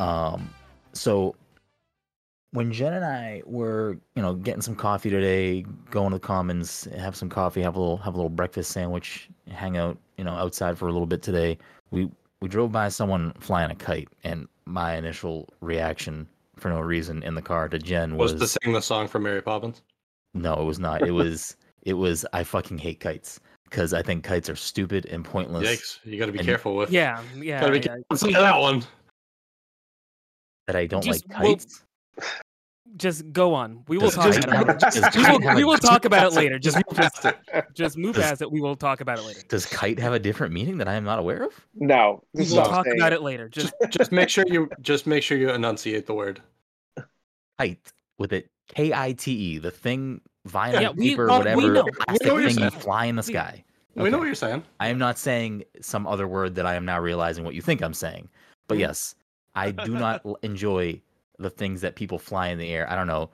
Um, so when Jen and I were, you know, getting some coffee today, going to the Commons, have some coffee, have a little have a little breakfast sandwich, hang out, you know, outside for a little bit today. We we drove by someone flying a kite, and my initial reaction for no reason in the car to Jen was, Was to sing the song from Mary Poppins? no, it was not. It was it was I fucking hate kites because I think kites are stupid and pointless. Yikes! You got to be And- careful with. Yeah, yeah. Gotta be yeah. careful with that one. That I don't Just- like well, kites. Just go on. We will Does talk kite about it. have- does We will, have we a- will talk about it later. Just Just past it. just move Does- past it. We will talk about it later. Does kite have a different meaning that I am not aware of? No, We'll talk saying. about it later. Just Just, just make sure you just make sure you enunciate the word. Kite with it K I T E, the thing vinyl Yeah, we- paper, well, we whatever. We plastic know what you're thing you fly in the We- sky. We know what you're saying. I am not saying some other word that I am now realizing what you think I'm saying. But yes, I do not enjoy the things that people fly in the air. I don't know.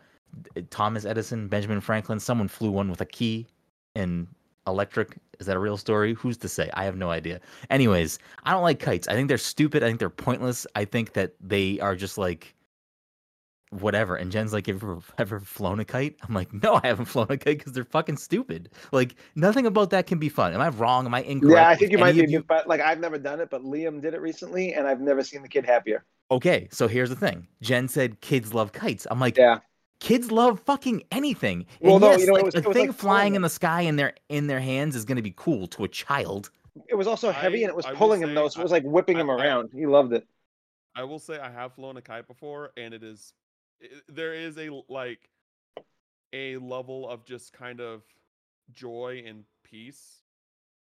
Thomas Edison, Benjamin Franklin, someone flew one with a key and electric. Is that a real story? Who's to say? I have no idea. Anyways, I don't like kites. I think they're stupid. I think they're pointless. I think that they are just like whatever. And Jen's like, ever ever flown a kite? I'm like, no, I haven't flown a kite because they're fucking stupid. Like nothing about that can be fun. Am I wrong? Am I incorrect? Yeah, I think you might of be, but like I've never done it, but Liam did it recently, and I've never seen the kid happier. Okay, so here's the thing. Jen said kids love kites. I'm like, Yeah, kids love fucking anything. Well, no, yes, you know, it like was- a it was thing like flying flying. in the sky in their in their hands is going to be cool to a child. it was also heavy, I- and it was I pulling him say though, so it was like whipping I- him I- around. He loved it. I will say I have flown a kite before, and it is i there is a like a level of just kind of joy and peace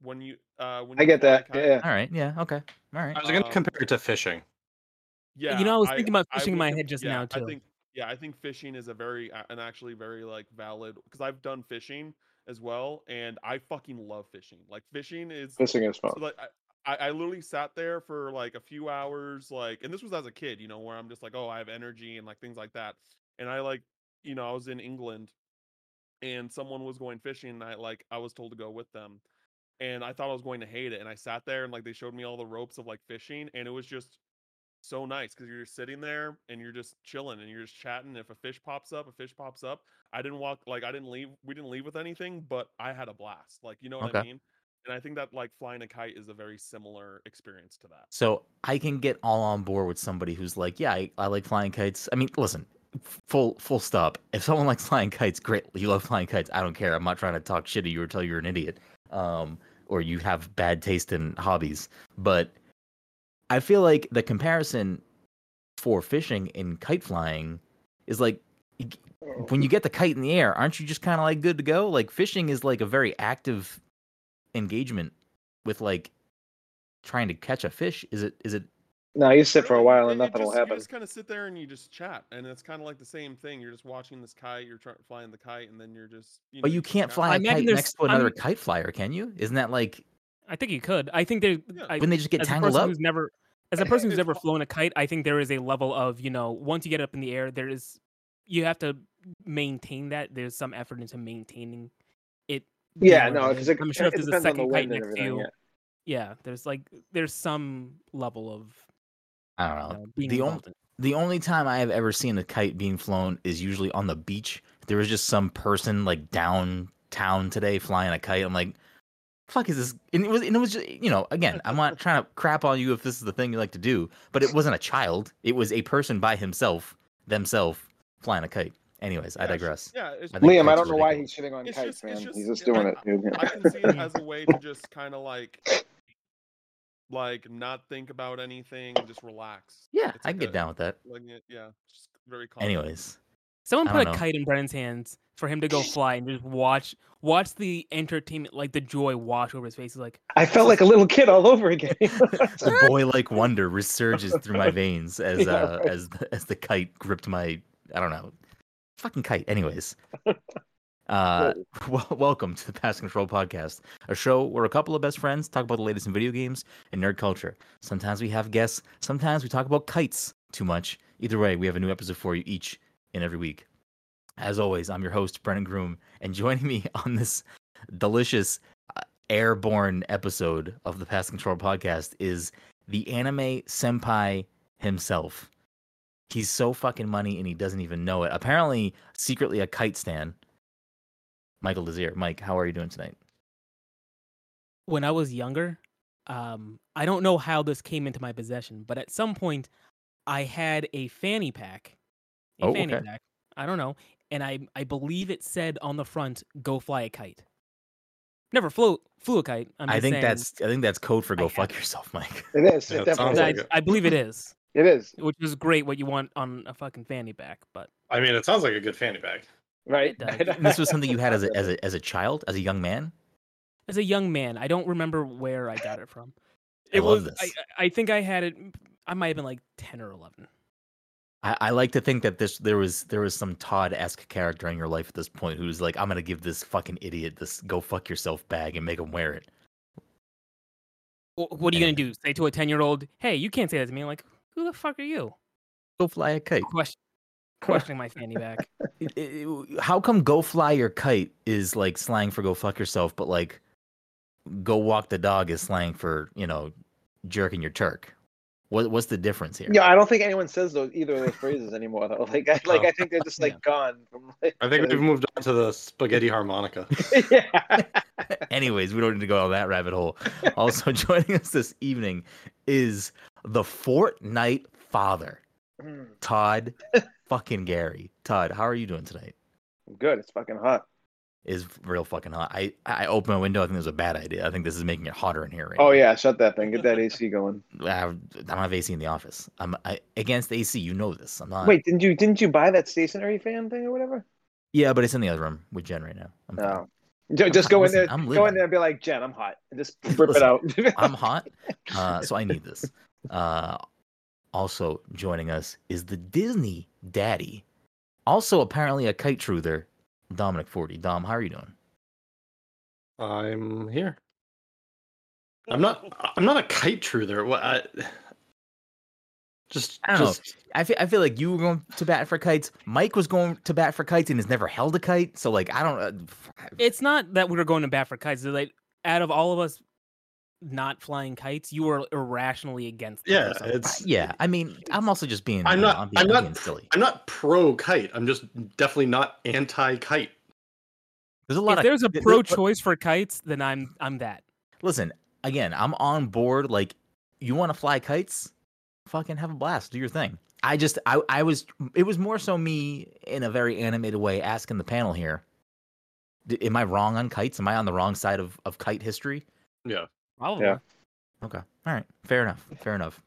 when you uh when I you get fly that. kite. Yeah. All right, yeah, okay, all right. I was going to Um, compare it to fishing. Yeah, You know, I was thinking about fishing in my head just yeah, now, I too. think yeah, I think fishing is a very a- an actually very like valid because I've done fishing as well, and I fucking love fishing. Like fishing is Fishing is fun. so, like I, I I literally sat there for like a few hours, like, and this was as a kid, you know, where I'm just like, oh, I have energy and like things like that. And I like, you know, I was in England, and someone was going fishing, and I like I was told to go with them, and I thought I was going to hate it, and I sat there and like they showed me all the ropes of like fishing, and it was just so nice because you're sitting there and you're just chilling and you're just chatting. If a fish pops up, a fish pops up. I didn't walk like I didn't leave. We didn't leave with anything, but I had a blast. Like you know what I Okay. mean. And I think that like flying a kite is a very similar experience to that. So I can get all on board with somebody who's like, yeah, I, I like flying kites. I mean, listen, full full stop. If someone likes flying kites, great. You love flying kites. I don't care. I'm not trying to talk shit to you or tell you you're an idiot, um, or you have bad taste in hobbies. But I feel like the comparison for fishing and kite flying is like when you get the kite in the air, aren't you just kind of like good to go? Like fishing is like a very active engagement with like trying to catch a fish. Is it? Is it? No, you sit for a while it- and it nothing will just- You happen. just kind of sit there and you just chat, and it's kind of like the same thing. You're just watching this kite, you're try- flying the kite, and then you're just. You But you can't fly I a imagine kite next to another I'm- kite flyer, can you? Isn't that like I think you could. I think there. Yeah. I, wouldn't they just get as tangled up? who's never, as a person who's It's never flown a kite, I think there is a level of you know once you get up in the air, there is you have to maintain that. There's some effort into maintaining it. being Yeah, no, because it, I'm sure if there's a depends the second kite next to you, Yeah. yeah, there's like there's some level of I don't you know. know, being the only involved in. it. the only time I have ever seen a kite being flown is usually on the beach. There was just some person like downtown today flying a kite. I'm like, fuck is this? And it was and it was just you know again I'm not trying to crap on you if this is the thing you like to do, but it wasn't a child. It was a person by himself, themselves flying a kite. Anyways, I Yeah, sh- digress. Yeah, it's, I Liam, I don't are know why he's shitting on It's kites, just- man. just- he's just doing I- it. I can see it as a way to just kind of like like not think about anything and just relax. Yeah, It's I like can get down with that. Like yeah, just very calm. Anyways, Someone put a know. kite in Brennan's hands for him to go fly and just watch watch the entertainment, like the joy wash over his face. He's like, I felt like a little kid all over again. a boy like wonder resurges through my veins as Yeah, uh right. as the, as the kite gripped my I don't know fucking kite. Anyways, uh, well, welcome to the Pass Control Podcast, a show where a couple of best friends talk about the latest in video games and nerd culture. Sometimes we have guests, sometimes we talk about kites too much. Either way, we have a new episode for you each and every week. As always, I'm your host Brennan Groom, and joining me on this delicious uh, airborne episode of the Pass Control Podcast is the anime senpai himself, He's so fucking money and he doesn't even know it. Apparently, secretly a kite stand. Michael Desir. Mike, how are you doing tonight? When I was younger, um, I don't know how this came into my possession, but at some point, I had a fanny pack. A Oh, fanny okay. pack. I don't know, and I I believe it said on the front, "Go fly a kite." Never flew flew a kite. I'm I think saying, that's I think that's code for go have fuck it. yourself, Mike. It is. It it sounds definitely I, like is. it. I believe it is, It is. which is great. What you want on a fucking fanny pack, but I mean, it sounds like a good fanny bag. Right. It does. And this was something you had as a as a as a child, as a young man. as a young man, I don't remember where I got it from. I It love was. this. I, I think I had it. I might have been like ten or eleven. I, I like to think that this there was there was some Todd esque character in your life at this point who's like, I'm gonna give this fucking idiot this go fuck yourself bag and make him wear it. Wh- What are you Yeah. gonna do? Say to a ten year old, "Hey, you can't say that to me." Like, who the fuck are you? Go fly a kite. Question, questioning my fanny back. It- it- how come go fly your kite is like slang for go fuck yourself, but like go walk the dog is slang for, you know, jerking your Turk? What what's the difference here? Yeah, I don't think anyone says those either of those phrases anymore though. Like I like Oh. I think they're just like Yeah. gone from like I think we've moved on to the spaghetti harmonica. yeah. Anyways, we don't need to go down that rabbit hole. Also joining us this evening is the Fortnite father, Mm, Todd fucking Gary. Todd, how are you doing tonight? I'm Good. It's fucking hot. Is real fucking hot. I I opened my window. I think it was a bad idea. I think this is making it hotter in here right Oh now. yeah, shut that thing. Get that AC going. I, have- I don't have AC in the office. I'm I, against AC. You know this. I'm not. Wait, didn't you didn't you buy that stationary fan thing or whatever? Yeah, but it's in the other room with Jen right now. I'm, fine. No. Ju- Just go in listen, there. I'm Go in there and be like, Jen, I'm hot, and just rip it out. I'm hot, uh, so I need this. Uh, also joining us is the Disney daddy, also apparently a kite truther, Dominic Forty. Dom, how are you doing? I'm here. I'm not. I'm not a kite truther. What? I, just. I don't know. just, I feel, I feel like you were going to bat for kites. Mike was going to bat for kites and has never held a kite. So like I don't. Uh, It's not that we were going to bat for kites. it's Like, out of all of us not flying kites, you are irrationally against. them Yeah, for some it's. yeah, I mean, I'm also just being. I'm you know, not- I'm being, I'm I'm not being silly. I'm not pro kite. I'm just definitely not anti kite. There's a lot If of there's a th- th- pro-choice for kites, then I'm I'm that. listen again i'm on board like you want to fly kites fucking have a blast do your thing i just I, I was it was more so me in a very animated way asking the panel here D- am i wrong on kites am i on the wrong side of, of kite history Yeah. Probably. Yeah. okay all right fair enough fair enough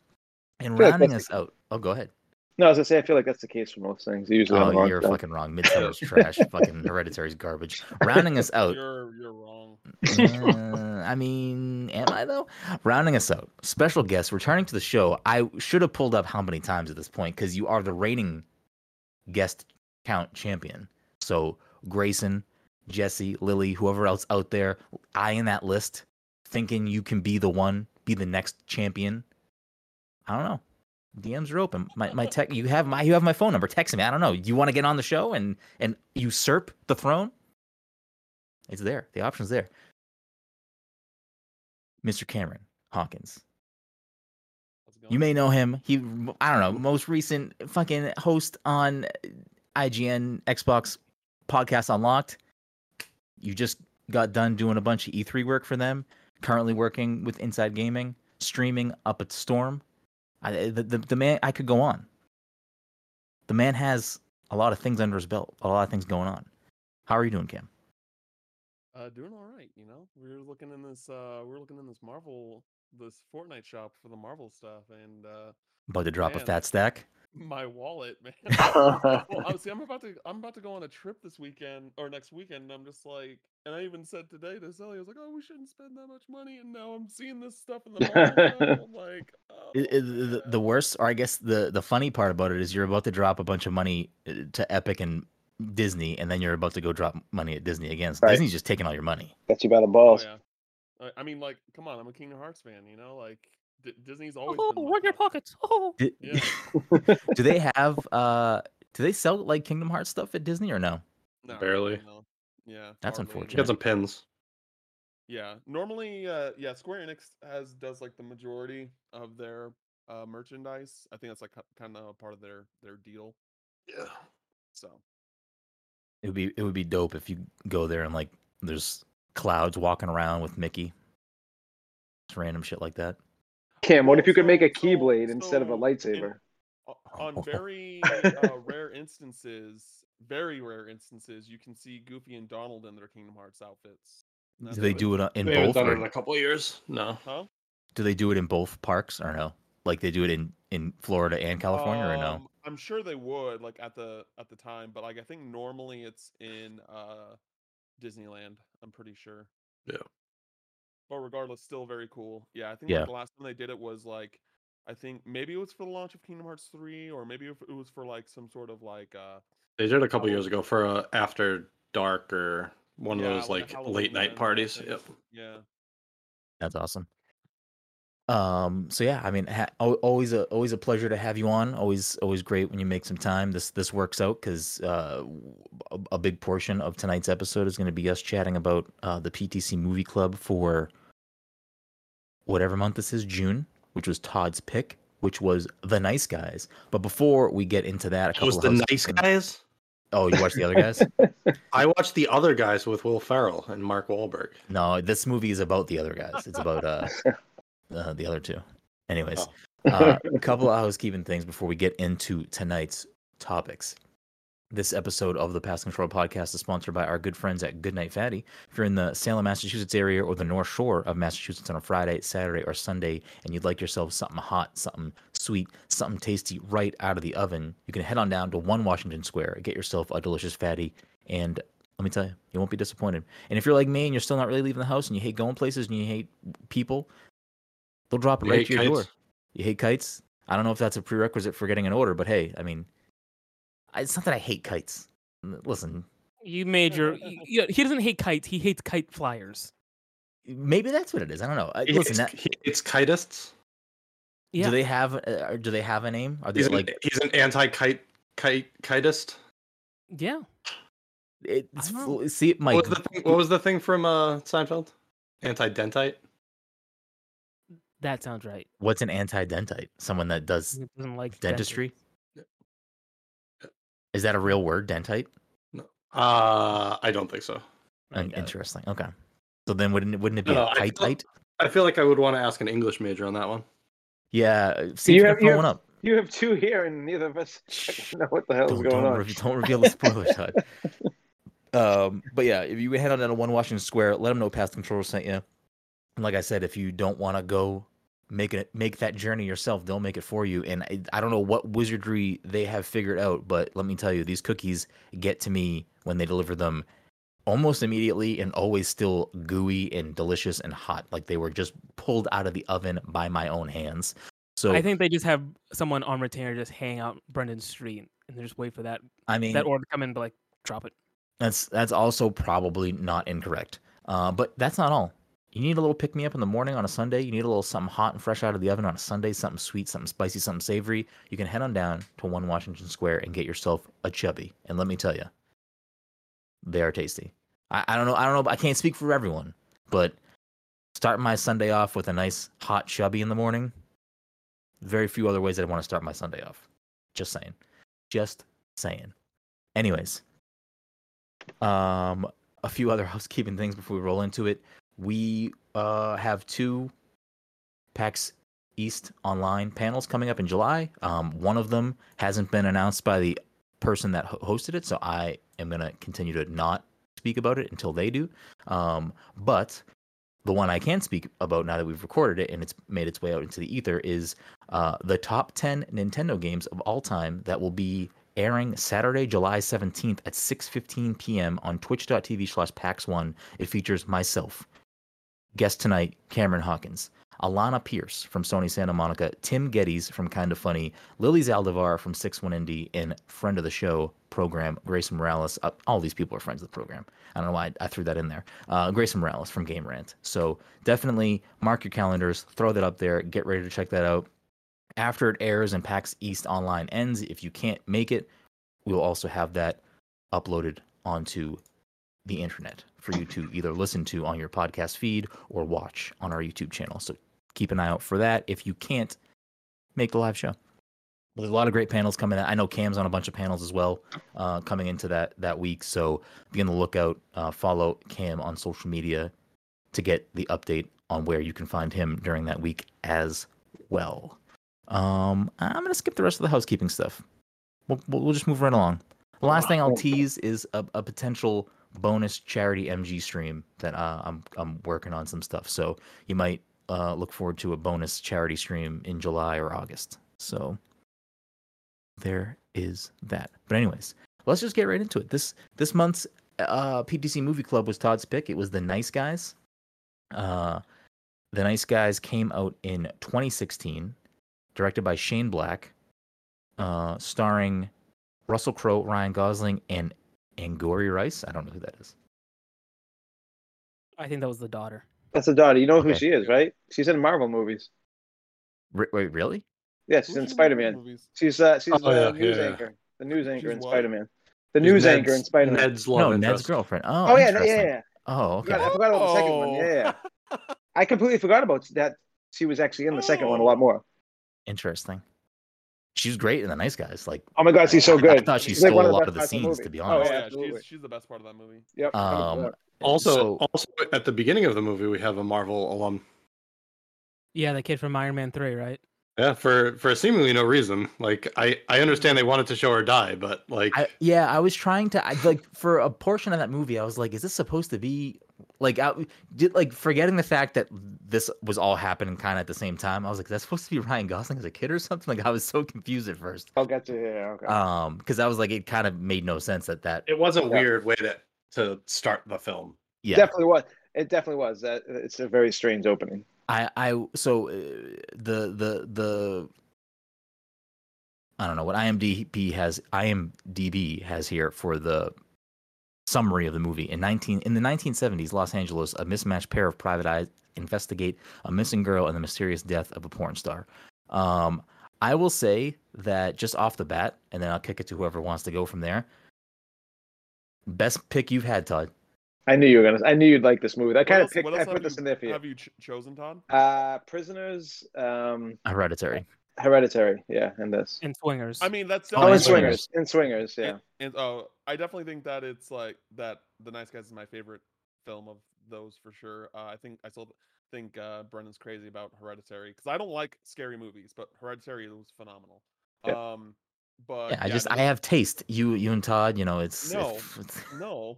and feel like rounding that's us out oh go ahead no, as I say, I feel like that's the case for most things. Usually, on oh the wrong you're side. fucking wrong Midsommar's trash fucking hereditary's garbage rounding us out You're you're wrong. Uh, I mean, am I though? Rounding us out, special guest returning to the show. I should have pulled up how many times at this point because you are the reigning guest count champion. So Grayson, Jesse, Lily, whoever else out there, I in that list, thinking you can be the one, be the next champion. I don't know. DMs are open. My my tech. You have my you have my phone number. Text me. I don't know. You want to get on the show and and usurp the throne? It's there. The option's there. Mr. Cameron Hawkins. How's it going? You may know him. He, I don't know, most recent fucking host on IGN Xbox podcast Unlocked. You just got done doing a bunch of E3 work for them. Currently working with Inside Gaming, streaming up at Storm. I, the, the the man, I could go on. The man has a lot of things under his belt, a lot of things going on. How are you doing, Cam? Uh, doing all right. You know, we're looking in this. Uh, we're looking in this Marvel, this Fortnite shop for the Marvel stuff, and uh, About to drop a fat stack. My wallet, man. well, obviously, I'm about to. I'm about to go on a trip this weekend or next weekend. And I'm just like, and I even said today to Sally, I was like, "Oh, we shouldn't spend that much money." And now I'm seeing this stuff in the Marvel shop. I'm like, oh, I- I- the, the worst, or I guess the the funny part about it is you're about to drop a bunch of money uh, to Epic and Disney, and then you're about to go drop money at Disney again. So Right. Disney's just taking all your money. Got you by the Oh, balls. yeah. I- I mean, like, come on, I'm a Kingdom Hearts fan. You know, like D- Disney's always. Oh, been run like your that. pockets. Oh, Do, Yeah. do they have uh do they sell like Kingdom Hearts stuff at Disney or no? Not Barely. no. Yeah. That's hardly. unfortunate. Get some pins. Yeah. Normally, uh, yeah, Square Enix has does like the majority of their uh, merchandise. I think that's like kind of part of their their deal. Yeah. So It would be it would be dope if you go there and like there's clouds walking around with Mickey. Just random shit like that. Cam, what if you could make a so- keyblade instead of a so in- lightsaber? Oh. on very uh, rare instances, very rare instances, you can see Goofy and Donald in their Kingdom Hearts outfits. And Do they do it in we haven't both? done it in a couple of years. No. Huh? do they do it in both parks or no? Like they do it in in Florida and California or no? Um, I'm sure they would like at the at the time, but like I think normally it's in uh Disneyland. I'm pretty sure. Yeah. But regardless, still very cool. Yeah, I think Yeah. like, the last time they did it was like I think maybe it was for the launch of Kingdom Hearts 3 or maybe it was for like some sort of like uh They did it a couple years ago for uh, after dark or one of those like like late night parties. Yep. yeah. That's awesome. Um. So yeah, I mean, ha- always a always a pleasure to have you on. Always always great when you make some time. This this works out because uh, a, a big portion of tonight's episode is going to be us chatting about uh, the PTC Movie Club for whatever month this is, June, which was Todd's pick, which was The Nice Guys. But before we get into that, a It couple was of the nice housekeeping- guys. Oh, you watched the other guys? I watched the other guys with Will Ferrell and Mark Wahlberg. No, this movie is about the other guys. It's about uh, uh the other two. Anyways, Oh. uh, a couple of housekeeping things before we get into tonight's topics. This episode of the Pass Control podcast is sponsored by our good friends at Goodnight Fatty. If you're in the Salem, Massachusetts area or the North Shore of Massachusetts on a Friday, Saturday, or Sunday, and you'd like yourself something hot, something sweet, something tasty right out of the oven, you can head on down to One Washington Square, get yourself a delicious fatty, and let me tell you, you won't be disappointed. And if you're like me and you're still not really leaving the house and you hate going places and you hate people, they'll drop it You right to your door. You hate kites? I don't know if that's a prerequisite for getting an order, but hey, I mean, it's not that I hate kites. Listen, You made your. y- y- he doesn't hate kites. He hates kite flyers. maybe that's what it is. I don't know. I- He Listen, that, he hates kitists. Yeah. do they have uh, do they have a name? Are they He's, like an, he's an anti-kite kite kitist. yeah. it's I don't full- see my What was the thing, what was the thing from uh, Seinfeld? Anti-dentite. That sounds right. what's an anti-dentite? Someone that does doesn't like dentistry? Yeah. Is that a real word, dentite? Uh, I don't think so. I Un- it. Interesting. Okay. So then wouldn't it, wouldn't it be No, a I feel- kitite? I feel like I would want to ask an English major on that one. Yeah. uh, See You if you have- you have- up. You have two here, and neither of us know what the hell don't, going don't, on. re- don't reveal the spoilers, Todd. um, but yeah, if you head on down to One Washington Square, let them know Past Control sent you. And like I said, if you don't want to go make it make that journey yourself, they'll make it for you. And I, I don't know what wizardry they have figured out, but let me tell you, these cookies get to me when they deliver them almost immediately and always still gooey and delicious and hot, like they were just pulled out of the oven by my own hands. So I think they just have someone on retainer just hang out Brendan Street and they just wait for that I mean, that order to come in, be like drop it. That's that's also probably not incorrect. Uh, but that's not all. You need a little pick me up in the morning on a Sunday. You need a little something hot and fresh out of the oven on a Sunday, something sweet, something spicy, something savory. You can head on down to One Washington Square and get yourself a chubby. And let me tell you, they are tasty. I, I don't know. I don't know. I can't speak for everyone, but starting my Sunday off with a nice hot chubby in the morning. Very few other ways I'd want to start my Sunday off. Just saying. Just saying. Anyways, um, a few other housekeeping things before we roll into it. We uh, have two PAX East online panels coming up in July. Um, one of them hasn't been announced by the person that ho- hosted it, so I am going to continue to not speak about it until they do. Um, but the one I can speak about now that we've recorded it and it's made its way out into the ether is uh, the top 10 Nintendo games of all time that will be airing Saturday, July 17th at 6:15 p.m. on twitch.tv slash PAX1. It features myself, guest tonight, Cameron Hawkins, Alana Pierce from Sony Santa Monica, Tim Gettys from Kinda Funny, Lily Zaldivar from 61 Indie, and friend of the show program, Grace Morales. Uh, all these people are friends of the program. I don't know why I, I threw that in there. Uh, Grace Morales from Game Rant. So definitely mark your calendars, throw that up there, get ready to check that out. After it airs and PAX East Online ends, if you can't make it, we will also have that uploaded onto the internet for you to either listen to on your podcast feed or watch on our YouTube channel. So keep an eye out for that. If you can't make the live show. There's a lot of great panels coming out. I know Cam's on a bunch of panels as well, uh, coming into that that week. So be on the lookout. Uh, follow Cam on social media to get the update on where you can find him during that week as well. Um, I'm gonna skip the rest of the housekeeping stuff. We'll we'll, we'll just move right along. The last thing I'll tease is a, a potential bonus charity MG stream that uh, I'm I'm working on some stuff. So you might uh, look forward to a bonus charity stream in July or August. So there is that. But anyways, let's just get right into it. This this month's uh, PTC Movie Club was Todd's pick. It was The Nice Guys. Uh, the Nice Guys came out in 2016, directed by Shane Black, uh, starring Russell Crowe, Ryan Gosling, and Angourie Rice. I don't know who that is. I think that was the daughter. That's the daughter. You know who she is, right? She's in Marvel movies. R- wait, really? Yeah, she's in Spider Man. She's uh, she's Oh, the yeah, news yeah, yeah. anchor. The news anchor She's in? Spider Man. The She's news Ned's- anchor in Spider Man. Ned's love no, interest. Ned's girlfriend. Oh, Oh yeah, yeah, yeah. Oh, okay. forgot- I forgot about the second one. Yeah, yeah. I completely forgot about that. She was actually in the second one a lot more. Interesting. She was great in The Nice Guys. Like, Oh my god, she's so good. I good. thought she She's stole one a the lot best of the parts of the scenes, to be Oh, honest. Oh yeah, yeah, she's, she's the best part of that movie. Yep. Um, Also, so- also at the beginning of the movie, we have a Marvel alum. Yeah, the kid from Iron Man Three, right? Yeah, for for seemingly no reason. Like I I understand they wanted to show her die, but like I, yeah, I was trying to I, like for a portion of that movie. I was like, is this supposed to be like I did like forgetting the fact that this was all happening kind of at the same time. I was like, that's supposed to be Ryan Gosling as a kid or something. Like I was so confused at first. I'll get to yeah. Okay. Um, because I was like, it kind of made no sense that that it was a Yeah. weird way to to start the film. yeah. Definitely was. It definitely was. That it's a very strange opening. I I so uh, the the the I don't know what IMDb has IMDb has here for the summary of the movie. In 19 in the 1970s, Los Angeles, a mismatched pair of private eyes investigate a missing girl and the mysterious death of a porn star. Um, I will say that just off the bat, and then I'll kick it to whoever wants to go from there. Best pick you've had, Todd. I knew you were gonna. I knew you'd like this movie. I kind of picked. I put have this you- in there for you. Have you ch- chosen Todd? Uh, prisoners. Um, Hereditary. Hereditary. Yeah, and this. And Swingers. I mean, that's Oh, Oh, and and swingers. In swingers. Yeah. And, and oh, I definitely think that it's like that. The Nice Guys is my favorite film of those for sure. Uh, I think I still think uh, Brennan's crazy about Hereditary because I don't like scary movies, but Hereditary was phenomenal. Yeah. Um, but Yeah, I just no, I have taste. You you and Todd, you know, it's No. it's- it's- no,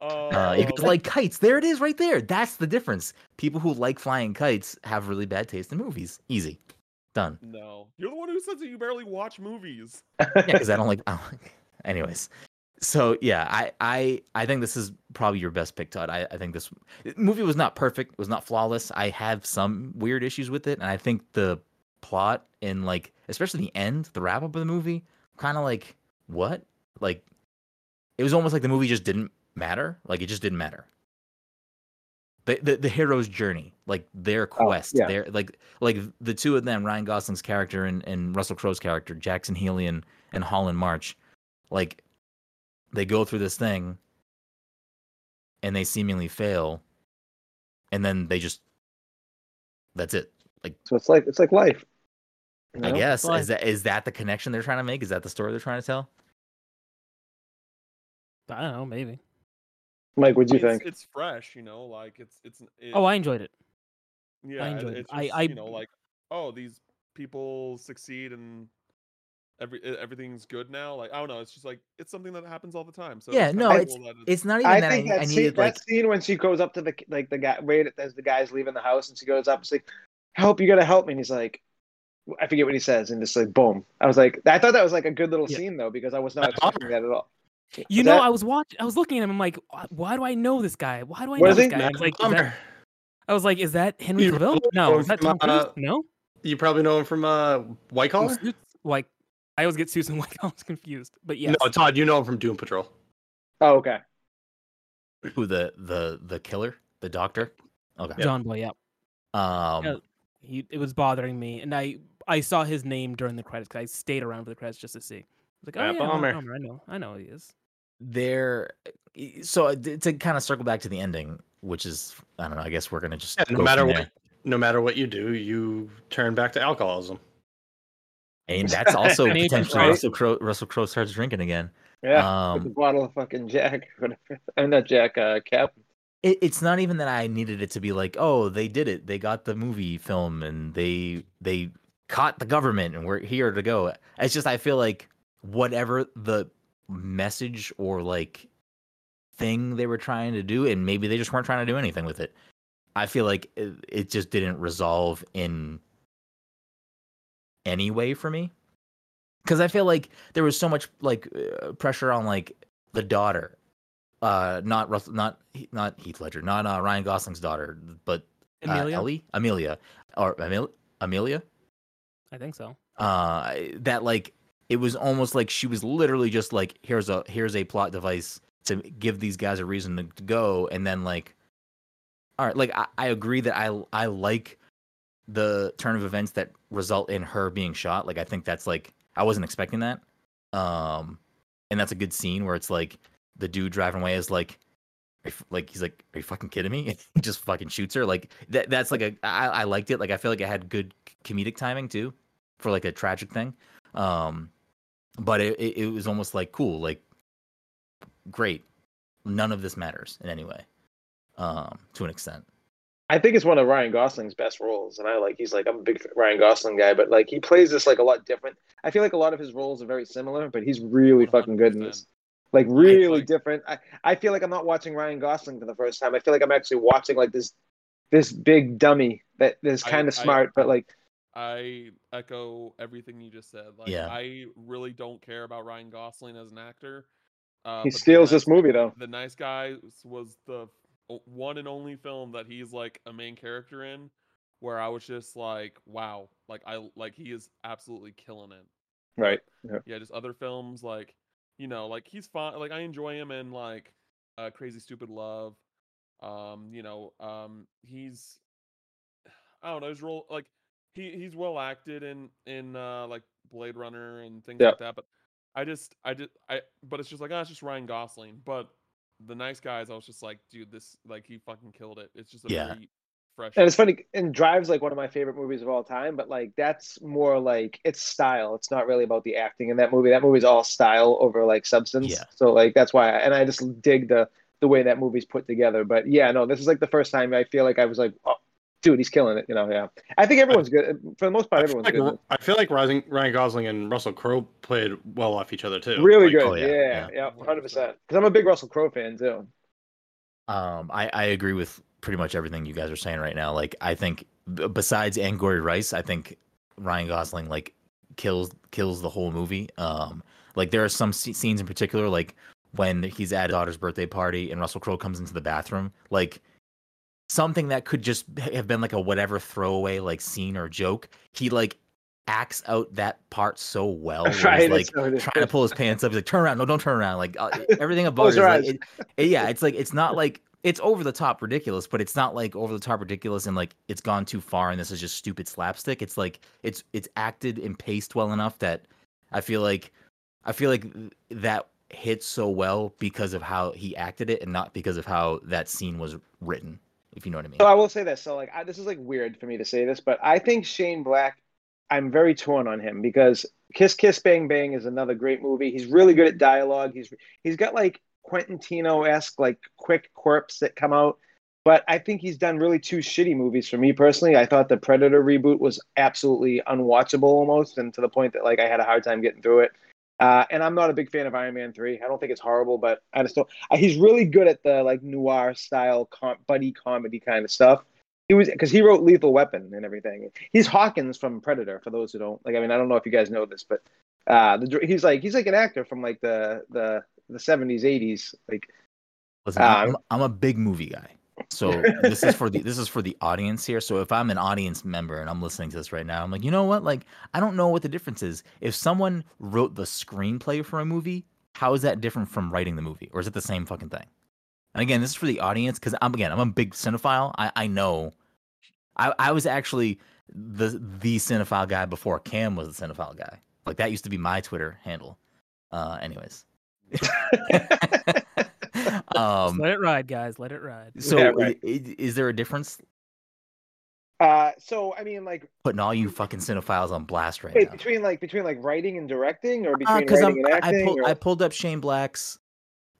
no. Uh, you guys like kites. There it is, right there. That's the difference. People who like flying kites have really bad taste in movies. Easy, done. no, you're the one who says that you barely watch movies. Yeah, because I don't like. I don't like- Anyways, so yeah, I I I think this is probably your best pick, Todd. I I think this movie was not perfect, was not flawless. I have some weird issues with it, and I think the plot and like especially the end, the wrap up of the movie, kind of like what like it was almost like the movie just didn't matter. Like it just didn't matter. The, the, the hero's journey, like their oh, quest, yeah. their like like the two of them, Ryan Gosling's character and, and Russell Crowe's character, Jackson Healy and, and Holland March, like they go through this thing and they seemingly fail and then they just that's it. Like So it's like it's like life. you I guess Well, is that is that the connection they're trying to make? Is that the story they're trying to tell? I don't know, maybe. Mike, what do you it's, think? It's fresh, you know, like it's it's. It, Oh, I enjoyed it. yeah, it- enjoyed it. it's I- just, I- you know like oh these people succeed and every everything's good now. Like I don't know, it's just like it's something that happens all the time. So Yeah, it's no, kinda it's- cool that It's not even I that think I, that, I scene, needed that like scene when she goes up to the like the guy right as the guy's leaving the house and she goes up, it's like, "Help! You gotta help me!" And he's like, I forget what he says, and just like boom. I was like, I thought that was like a good little Yeah. scene though because I was not That's expecting that at all. You know, that- I was watching. I was looking at him. I'm like, "Why- why do I know this guy? Why do I What know this he? guy? I was like, is that, I was like, is that Henry You Cavill? No, is that Tom Cruise? uh, no. You probably know him from uh White Collar. Like, I always get Susan White Collar's confused. But yes, No, Todd, you know him from Doom Patrol. Oh, okay. who the the the killer, the doctor. Okay. John Boy. Yeah, Um Yeah. he, it was bothering me, and I I saw his name during the credits. 'cause I stayed around for the credits just to see. I was like, oh Matt yeah, Matt Bomer. Bomer, I know, I know who he is. there so uh, to kind of circle back to the ending, which is I don't know, I guess we're gonna just Yeah, no matter what, there. no matter what you do, you turn back to alcoholism. And that's also I potentially right? Russell Crowe. Russell Crowe starts drinking again. Yeah, with the Um, bottle of fucking Jack, whatever. I'm not Jack, uh, Cap. it, it's not even that I needed it to be like, oh, they did it. They got the movie film and they they caught the government and we're here to go. It's just I feel like whatever the message or like thing they were trying to do, and maybe they just weren't trying to do anything with it. I feel like it, it just didn't resolve in any way for me. Because I feel like there was so much like uh, pressure on like the daughter uh not Russell, not He- not Heath Ledger, not uh, Ryan Gosling's daughter, but uh, Amelia? Ellie, Amelia, or Emil- Amelia. I think so. Uh, that like it was almost like she was literally just like here's a here's a plot device to give these guys a reason to, to go, and then like, all right, like I, I agree that I I like the turn of events that result in her being shot. Like I think that's like I wasn't expecting that. Um, and that's a good scene where it's like the dude driving away is like, like he's like, are you fucking kidding me? he just fucking shoots her. Like that. That's like a I, I liked it. Like I feel like it had good comedic timing too, for like a tragic thing. Um, but it it, it was almost like cool, like great. None of this matters in any way. Um, to an extent. I think it's one of Ryan Gosling's best roles, and I like. He's like, I'm a big Ryan Gosling guy, but like he plays this like a lot different. I feel like a lot of his roles are very similar, but he's really fucking good in this. Like really like- different. I, I feel like I'm not watching Ryan Gosling for the first time. I feel like I'm actually watching like this this big dummy that is kind of I- smart, but like I echo everything you just said. Like, Yeah. I really don't care about Ryan Gosling as an actor. Uh, he steals Nice- this movie though. The Nice Guys was the one and only film that he's like a main character in, where I was just like, wow, like I like he is absolutely killing it. Right. Yeah. Yeah, just other films like you know, like he's fine. Like I enjoy him in like uh, Crazy Stupid Love. Um, you know, um, he's I don't know his role. Like he he's well acted in in uh, like Blade Runner and things Yeah. like that. But I just I just I but it's just like ah, it's just Ryan Gosling. But the nice guys, I was just like, dude, this like he fucking killed it. It's just a Yeah. very fresh. And it's funny, and Drive's like one of my favorite movies of all time, but like that's more like it's style. It's not really about the acting in that movie. That movie's all style over like substance. Yeah. So like that's why, I, and I just dig the the way that movie's put together. But yeah, no, this is like the first time I feel like I was like, oh, dude, he's killing it. You know, yeah. I think everyone's good for the most part. I feel, Everyone's like, good. I feel like Ryan, Ryan Gosling and Russell Crowe played well off each other too. Really Like, good. oh, yeah, yeah, yeah. yeah, hundred percent. Because I'm a big Russell Crowe fan too. Um, I, I agree with pretty much everything you guys are saying right now. Like, I think b- besides Angourie Rice, I think Ryan Gosling like kills kills the whole movie. Um, like there are some sce- scenes in particular, like when he's at his daughter's birthday party and Russell Crowe comes into the bathroom, like something that could just have been like a whatever throwaway like scene or joke. He like acts out that part so well. Right, like trying to pull his pants up. He's like, turn around. No, don't turn around. Like uh, everything it is like, it- it- yeah, it's like, it's not like, it's over the top ridiculous, but it's not like over the top ridiculous and like it's gone too far and this is just stupid slapstick. It's like, it's, it's acted and paced well enough that I feel like, I feel like that hits so well because of how he acted it and not because of how that scene was written, if you know what I mean. So I will say this. So like, I, this is like weird for me to say this, but I think Shane Black. I'm very torn on him because Kiss Kiss Bang Bang is another great movie. He's really good at dialogue. He's he's got like Quentin Tino esque like quick quirks that come out. But I think he's done really two shitty movies for me personally. I thought the Predator reboot was absolutely unwatchable almost, and to the point that like I had a hard time getting through it. Uh, and I'm not a big fan of Iron Man three. I don't think it's horrible, but I just don't. He's really good at the like noir style com- buddy comedy kind of stuff. He was because he wrote Lethal Weapon and everything. He's Hawkins from Predator. For those who don't like, I mean, I don't know if you guys know this, but uh, the, he's like he's like an actor from like the the the seventies, eighties. Like, Listen, I'm, Um, I'm a big movie guy. So this is for the this is for the audience here. So if I'm an audience member and I'm listening to this right now, I'm like, you know what? Like, I don't know what the difference is. If someone wrote the screenplay for a movie, how is that different from writing the movie, or is it the same fucking thing? And again, this is for the audience because I'm again I'm a big cinephile. I I know. I I was actually the the cinephile guy before Cam was the cinephile guy. Like that used to be my Twitter handle. Uh, anyways. Just um, let it ride, guys. Let it ride. so, Yeah, right. i- i- is there a difference? Uh, so I mean, like, Putting all you fucking cinephiles on blast right wait, now. between like between like writing and directing, or between Because writing and I acting, or... I pulled up Shane Black's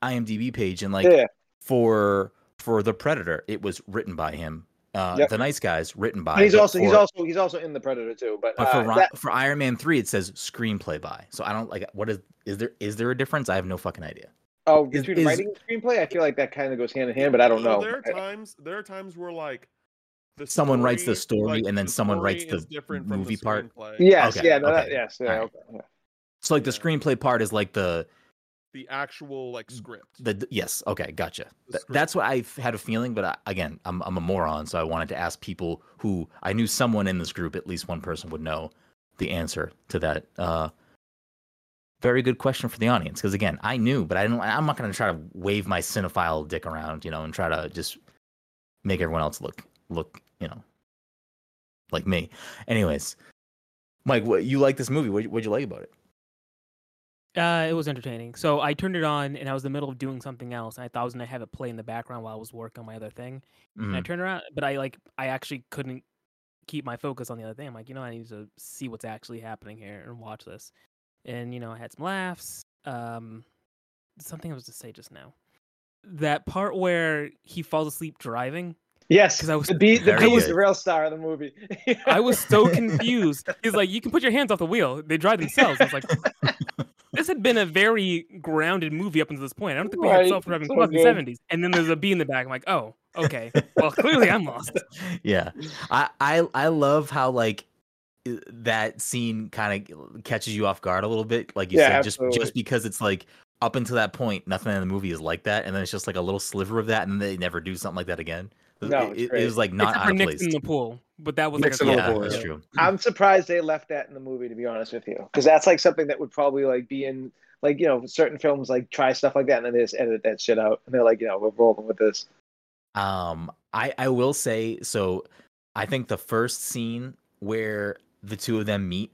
IMDb page and like yeah, for for the Predator, it was written by him. Uh, Yep. The Nice Guys written by. and he's but also he's also he's also in the Predator too. But, But for uh, Ron- that- for Iron Man three, it says screenplay by. So I don't like what is is there is there a difference? I have no fucking idea. Oh, is- between is- writing and screenplay, I feel like that kind of goes hand in hand. But I don't know. There are times. There are times where like the Someone writes the story like, and then the someone writes the different movie the part. screenplay. Yes, Okay, yeah, no, that, yes, yeah, alright. okay, yeah. So like the screenplay part is like the The actual like script. the yes okay gotcha. Th- that's what I f- had a feeling, but I, again I'm I'm a moron, so I wanted to ask people who I knew someone in this group, at least one person would know the answer to that. Uh, very good question for the audience because again I knew, but I didn't. I'm not going to try to wave my cinephile dick around, you know, and try to just make everyone else look look you know like me. Anyways, Mike, what you like this movie? What what'd you like about it? Uh, it was entertaining. So I turned it on, and I was in the middle of doing something else, and I thought I was gonna have it play in the background while I was working on my other thing. And I Mhm. turned around, but I like I actually couldn't keep my focus on the other thing. I'm like, you know, I need to see what's actually happening here and watch this. And you know, I had some laughs. Um, something I was to say just now. That part where he falls asleep driving. Yes, because I was- the beat. The Very beat was the real star of the movie. I was so confused. He's like, you can put your hands off the wheel. They drive themselves. I was like, this had been a very grounded movie up until this point. I don't think we Right, had self-driving so cars in the seventies. And then there's a bee in the back. I'm like, oh, okay. Well, clearly I'm lost. yeah i i i love how like i- that scene kind of catches you off guard a little bit like you Yeah, said just absolutely. just because it's like up until that point nothing in the movie is like that and then it's just like a little sliver of that and they never do something like that again No, it, it's it, it was like not Except out of place in the pool, but that was Nick's like a the yeah pool, that's yeah. true I'm surprised they left that in the movie. To be honest with you, because that's like something that would probably like be in like you know certain films like try stuff like that and then they just edit that shit out and they're like you know we're rolling with this. Um, I I will say so. I think the first scene where the two of them meet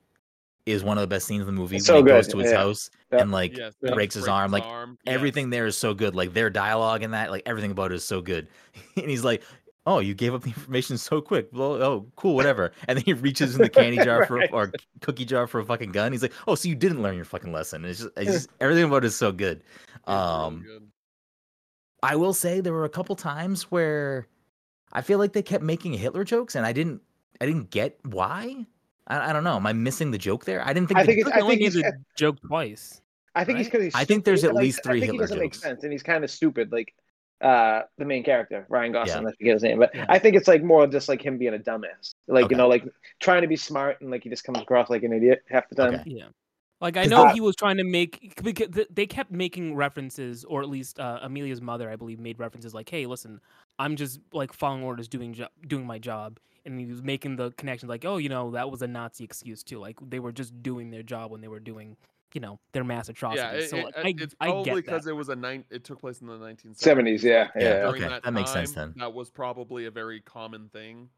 is one of the best scenes in the movie. It's when so he goes to his yeah. house Yeah. and like Yes, Yeah. breaks his arm. Like yes. everything there is so good. Like their dialogue and that, like everything about it is so good. and he's like, "Oh, you gave up the information so quick. Well, oh, cool, whatever." And then he reaches in the candy jar for Right. or cookie jar for a fucking gun. He's like, "Oh, so you didn't learn your fucking lesson." It's just, it's just everything about it is so good. It's really Um, good. I will say there were a couple times where I feel like they kept making Hitler jokes, and I didn't, I didn't get why. I, I don't know. Am I missing the joke there? I didn't think. I the- think it's- I only think gave he's- the joke twice. I think he's Right? because he's. I think there's at like, least three I think Hitler he doesn't make jokes. sense and he's kind of stupid. Like uh the main character Ryan Gosling. Yeah. I forget his name, but Yeah. I think it's like more just like him being a dumbass. Like Okay. you know, like trying to be smart and like he just comes across like an idiot half the time. Okay. Yeah. Like I know that- he was trying to make because they kept making references, or at least uh, Amelia's mother, I believe, made references like, "Hey, listen, I'm just like following orders, doing jo- doing my job," and he was making the connection like, "Oh, you know, that was a Nazi excuse too. Like they were just doing their job when they were doing, you know, their mass atrocities." Yeah, it, so it- like, I, it's I probably because it was a nine. It took place in the 1970s. 70s, yeah, like, yeah. during Okay, that makes sense then. That was probably a very common thing.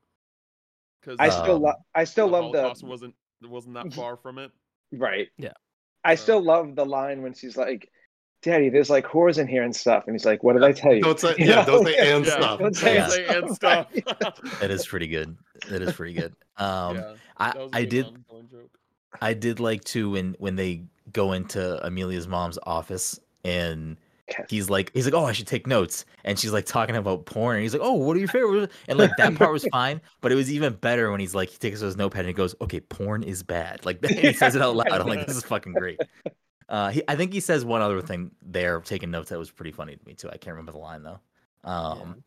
Because I still Um, love. I still love the wasn't wasn't that far from it. right. Yeah. I So- still love the line when she's like, "Daddy, there's like whores in here and stuff," and he's like, "What did I tell you?" Don't say You yeah. know? Don't say and Yeah. stuff. Don't say Yeah. Say and stuff. That is pretty good. That is pretty good. Um, yeah, I that was a I good did. I did like to when when they go into Amelia's mom's office and he's like he's like oh I should take notes and she's like talking about porn and he's like oh what are your favorite and like that part was fine but it was even better when he's like he takes his notepad and he goes okay porn is bad like he says it out loud I'm like this is fucking great. Uh, he, I think he says one other thing there taking notes that was pretty funny to me too. I can't remember the line though. Um,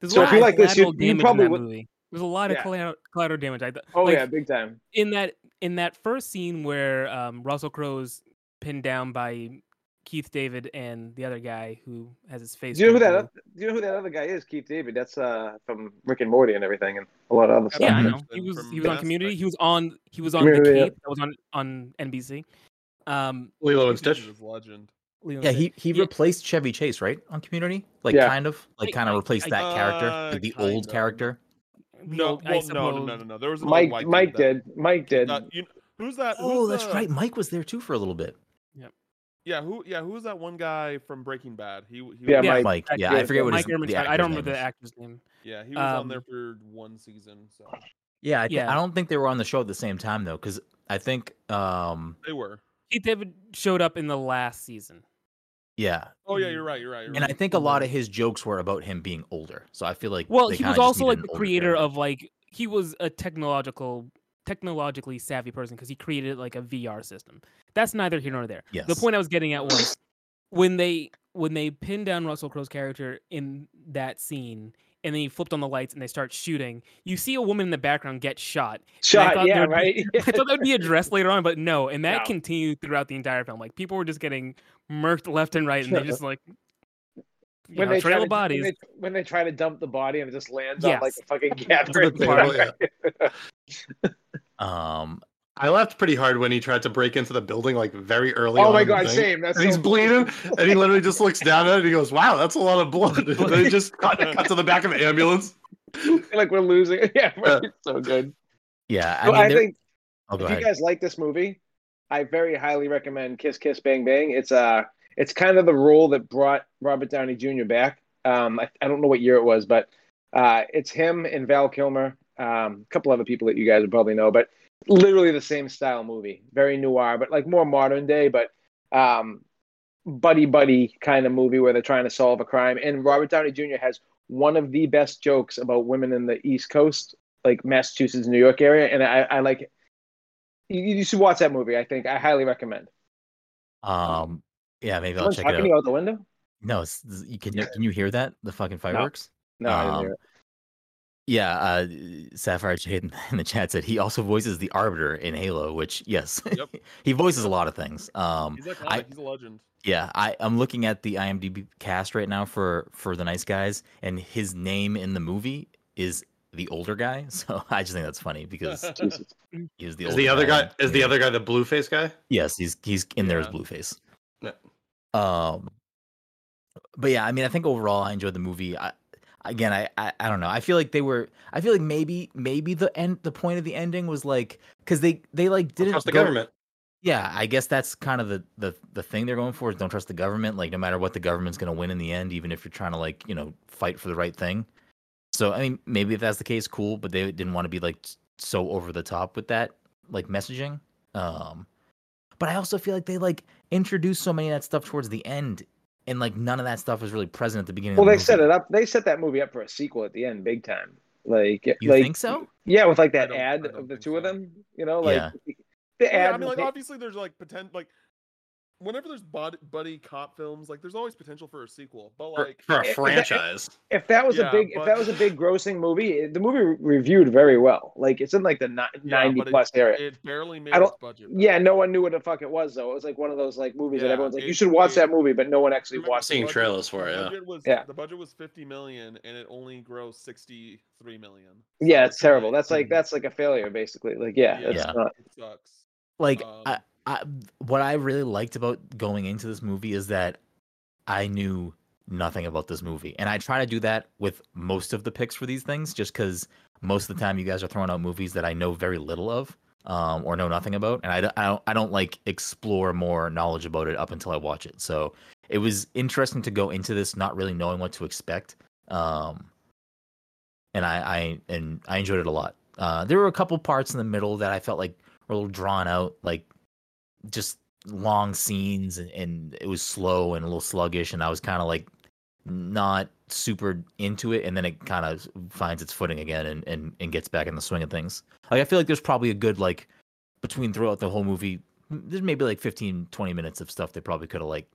There's So a if lot you of like this, you- collateral you damage probably in that would- movie. There's a lot of Yeah. collateral, collateral damage. I th- Oh like, yeah, big time. in that in that first scene where um, Russell Crowe's pinned down by Keith David and the other guy who has his face. Do you know who that? blue. Do you know who that other guy is? Keith David. That's uh from Rick and Morty and everything, and a lot of other stuff. Yeah, I know. He was he was on Community. He was on he was on the Community, yeah. Cape. That was on on NBC. Um, Lilo and Stitch. is legend. Leon yeah, said- he he Yeah. replaced Chevy Chase right on Community, like Yeah. kind of like kind of replaced I- that character, Uh, like the old kinda. character. No, well, no, no, no, no, no. There was Mike white dude Mike that- did. Mike did. Uh, you, who's that? Oh, who's that's the- right. Mike was there too for a little bit. Yeah, Yeah, who? Yeah, who was that one guy from Breaking Bad? He, he Yeah, was, Yeah, Mike. Mike. Yeah, I forget what Mike his, Ehrman's the I don't name remember the actor's name. Yeah, he was on there Um, for one season. So Yeah, I, thi- Yeah. I don't think they were on the show at the same time though, because I think, um, they were. Keith David showed up in the last season. yeah, Oh yeah, you're right. You're right. You're and I think a lot of his jokes were about him being older. So I feel like Well, they he was also like the creator character. of like he was a technological technologically savvy person because he created like a VR system. That's neither here nor there. The point I was getting at was when they when they pinned down Russell Crowe's character in that scene and then he flipped on the lights and they start shooting, you see a woman in the background get shot. Shot, yeah, there'd be- right. I thought that would be addressed later on, but no. And that No. continued throughout the entire film. Like people were just getting murked left and right, and they just like when know, they trail try of to, bodies. When they, when they try to dump the body and it just lands on like Yes. a fucking the gathering. table, yeah. Um, I laughed pretty hard when he tried to break into the building like very early. Oh on my god, thing. same. That's And he's so- bleeding, and he literally just looks down at it and he goes, "Wow, that's a lot of blood." And then he just cut, cut to the back of the ambulance. like we're losing. Yeah, right. so good. yeah, I So mean, I think oh, if ahead. you guys like this movie, I very highly recommend Kiss Kiss Bang Bang. It's uh it's kind of the role that brought Robert Downey Jr. back. Um, I, I don't know what year it was, but uh, it's him and Val Kilmer, um, a couple other people that you guys would probably know, but literally the same style movie, very noir, but like more modern day, but um, buddy buddy kind of movie where they're trying to solve a crime. And Robert Downey Jr. has one of the best jokes about women in the East Coast, like Massachusetts, New York area, and I, I like it. You, you should watch that movie. I think I highly recommend. um, yeah, maybe I'll check it talking out. you out the window? No, it's, you can can you hear that? The fucking fireworks. No, I didn't Um, hear it. Yeah, uh, Sapphire Jade in- in the chat said he also voices the Arbiter in Halo, which yes, Yep. he voices a lot of things. Um, He's iconic. I- He's a legend. yeah, I I'm looking at the IMDb cast right now for for the Nice Guys, and his name in the movie is the older guy. So I just think that's funny because Jesus. he was the Is older the other in- guy? Is the other guy the blue face guy? Yes, he's he's in there as blue face. Yeah. Um, but yeah, I mean, I think overall I enjoyed the movie. I again, I, I I don't know. I feel like they were. I feel like maybe maybe the end, the point of the ending was like because they they like didn't trust the go- government. Yeah, I guess that's kind of the, the the thing they're going for is don't trust the government. Like no matter what, the government's going to win in the end, even if you're trying to like you know fight for the right thing. So I mean, maybe if that's the case, cool. But they didn't want to be like so over the top with that like messaging. Um, but I also feel like they like introduced so many of that stuff towards the end, and like none of that stuff was really present at the beginning. Well, of the they set it up. They set that movie up for a sequel at the end, big time. Like, You like, think so? Yeah, with like that ad of the think two of them. You know, like Yeah. the ad. Yeah, I mean, will like obviously there's like potential, like whenever there's buddy, buddy cop films, like there's always potential for a sequel. But like, for a If that- franchise. if that was a Yeah, big, if that was a big grossing movie, the movie reviewed very well. Like it's in like the ni- Yeah, ninety but it- plus area. it barely made I don't- its budget. though. yeah, no one knew what the fuck it was though. It was like one of those like movies that everyone's like, you should watch it- that movie, but no one actually watched Seeing it. budget- trailers for the it, yeah. budget was, Yeah. The budget was 50 million, and it only grossed 63 million. Yeah, So it's terrible. like, That's like that's like a failure, basically. Like, yeah, Yeah. it's Yeah. not. it sucks. like Um, I, I what I really liked about going into this movie is that I knew nothing about this movie, and I try to do that with most of the picks for these things, just because most of the time you guys are throwing out movies that I know very little of, um, or know nothing about, and I, I don't I don't like explore more knowledge about it up until I watch it. So it was interesting to go into this not really knowing what to expect, um, and I, I and I enjoyed it a lot. Uh, there were a couple parts in the middle that I felt like were a little drawn out, like just long scenes, and, and it was slow and a little sluggish, and I was kind of like not super into it, and then it kind of finds its footing again and, and and gets back in the swing of things. Like I feel like there's probably a good like between throughout the whole movie, there's maybe like 15, 20 minutes of stuff they probably could have like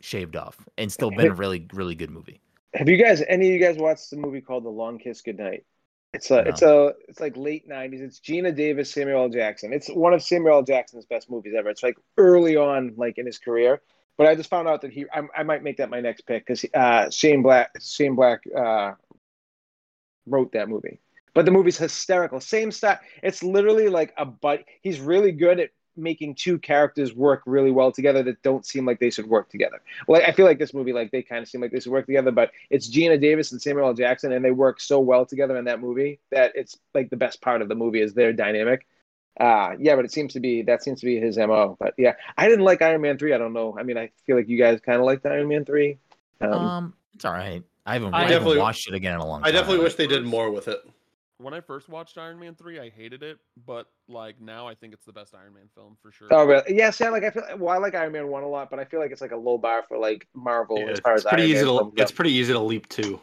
shaved off and still been a really really good movie. Have you guys? Any of you guys watched the movie called The Long Kiss Goodnight? It's a, No. it's a, it's like late '90s. It's Geena Davis, Samuel L. Jackson. It's one of Samuel L. Jackson's best movies ever. It's like early on, like in his career. But I just found out that he, I, I might make that my next pick because uh, Shane Black, Shane Black uh, wrote that movie. But the movie's hysterical. Same style. It's literally like a but. He's really good at making two characters work really well together that don't seem like they should work together. Well, I feel like this movie, like they kind of seem like they should work together, but it's Geena Davis and Samuel L. Jackson, and they work so well together in that movie that it's like the best part of the movie is their dynamic. Uh yeah, but it seems to be that seems to be his mo. But yeah, I didn't like Iron Man three. I don't know. I mean, I feel like you guys kind of liked Iron Man three. Um, Um, it's all right. I haven't, I I haven't definitely- watched it again in a long time. I definitely wish they did more with it. When I first watched Iron Man three, I hated it, but like now I think it's the best Iron Man film for sure. oh, really? Yeah, see, I like I feel well, I like Iron Man one a lot, but I feel like it's like a low bar for like Marvel Yeah, as far it's as pretty Iron easy Man to films go. it's pretty easy to leap to.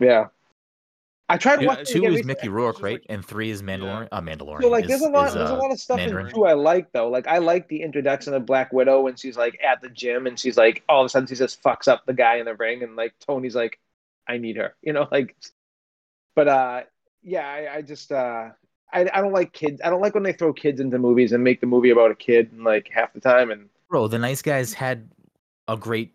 Yeah. I tried Yeah, watching Two is recently. Mickey Rourke, right? like- and three is Mandalorian. Uh, Mandalorian. So like is- there's a lot is, there's a uh, lot of stuff in Mandarin. two I like though. Like I like the introduction of Black Widow when she's like at the gym and she's like all of a sudden she just fucks up the guy in the ring and like Tony's like, I need her. You know, like but uh yeah, I, I just uh I, I don't like kids. I don't like when they throw kids into movies and make the movie about a kid and like half the time and Bro, the nice guys had a great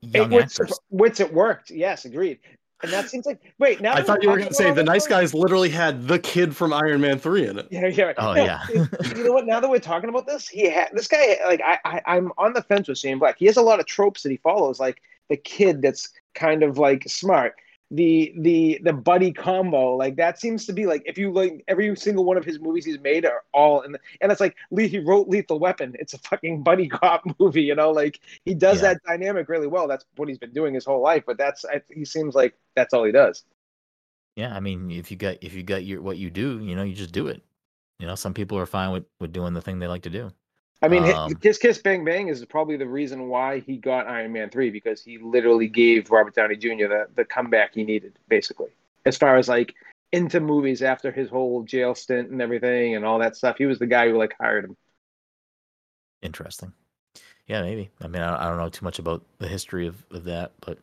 young which, actress. which it worked. Yes, agreed. And that seems like wait. Now I thought you were gonna say the nice guys literally had the kid from Iron Man three in it. Yeah, yeah. Oh, No, yeah. it- you know what? Now that we're talking about this, he had this guy. Like I, I, I'm on the fence with Shane Black. He has a lot of tropes that he follows, like the kid that's kind of like smart, the the the buddy combo. Like that seems to be like if you like every single one of his movies he's made are all in the, and it's like he wrote Lethal Weapon. It's a fucking buddy cop movie, you know. Like he does Yeah. that dynamic really well. That's what he's been doing his whole life. But that's I, he seems like that's all he does. Yeah, I mean, if you got if you got your what you do, you know, you just do it. You know, some people are fine with with doing the thing they like to do. I mean, Um, Kiss Kiss Bang Bang is probably the reason why he got Iron Man 3 because he literally gave Robert Downey Jr. the, the comeback he needed, basically. As far as like into movies after his whole jail stint and everything and all that stuff, he was the guy who like hired him. Interesting. Yeah, maybe. I mean, I, I don't know too much about the history of, of that, but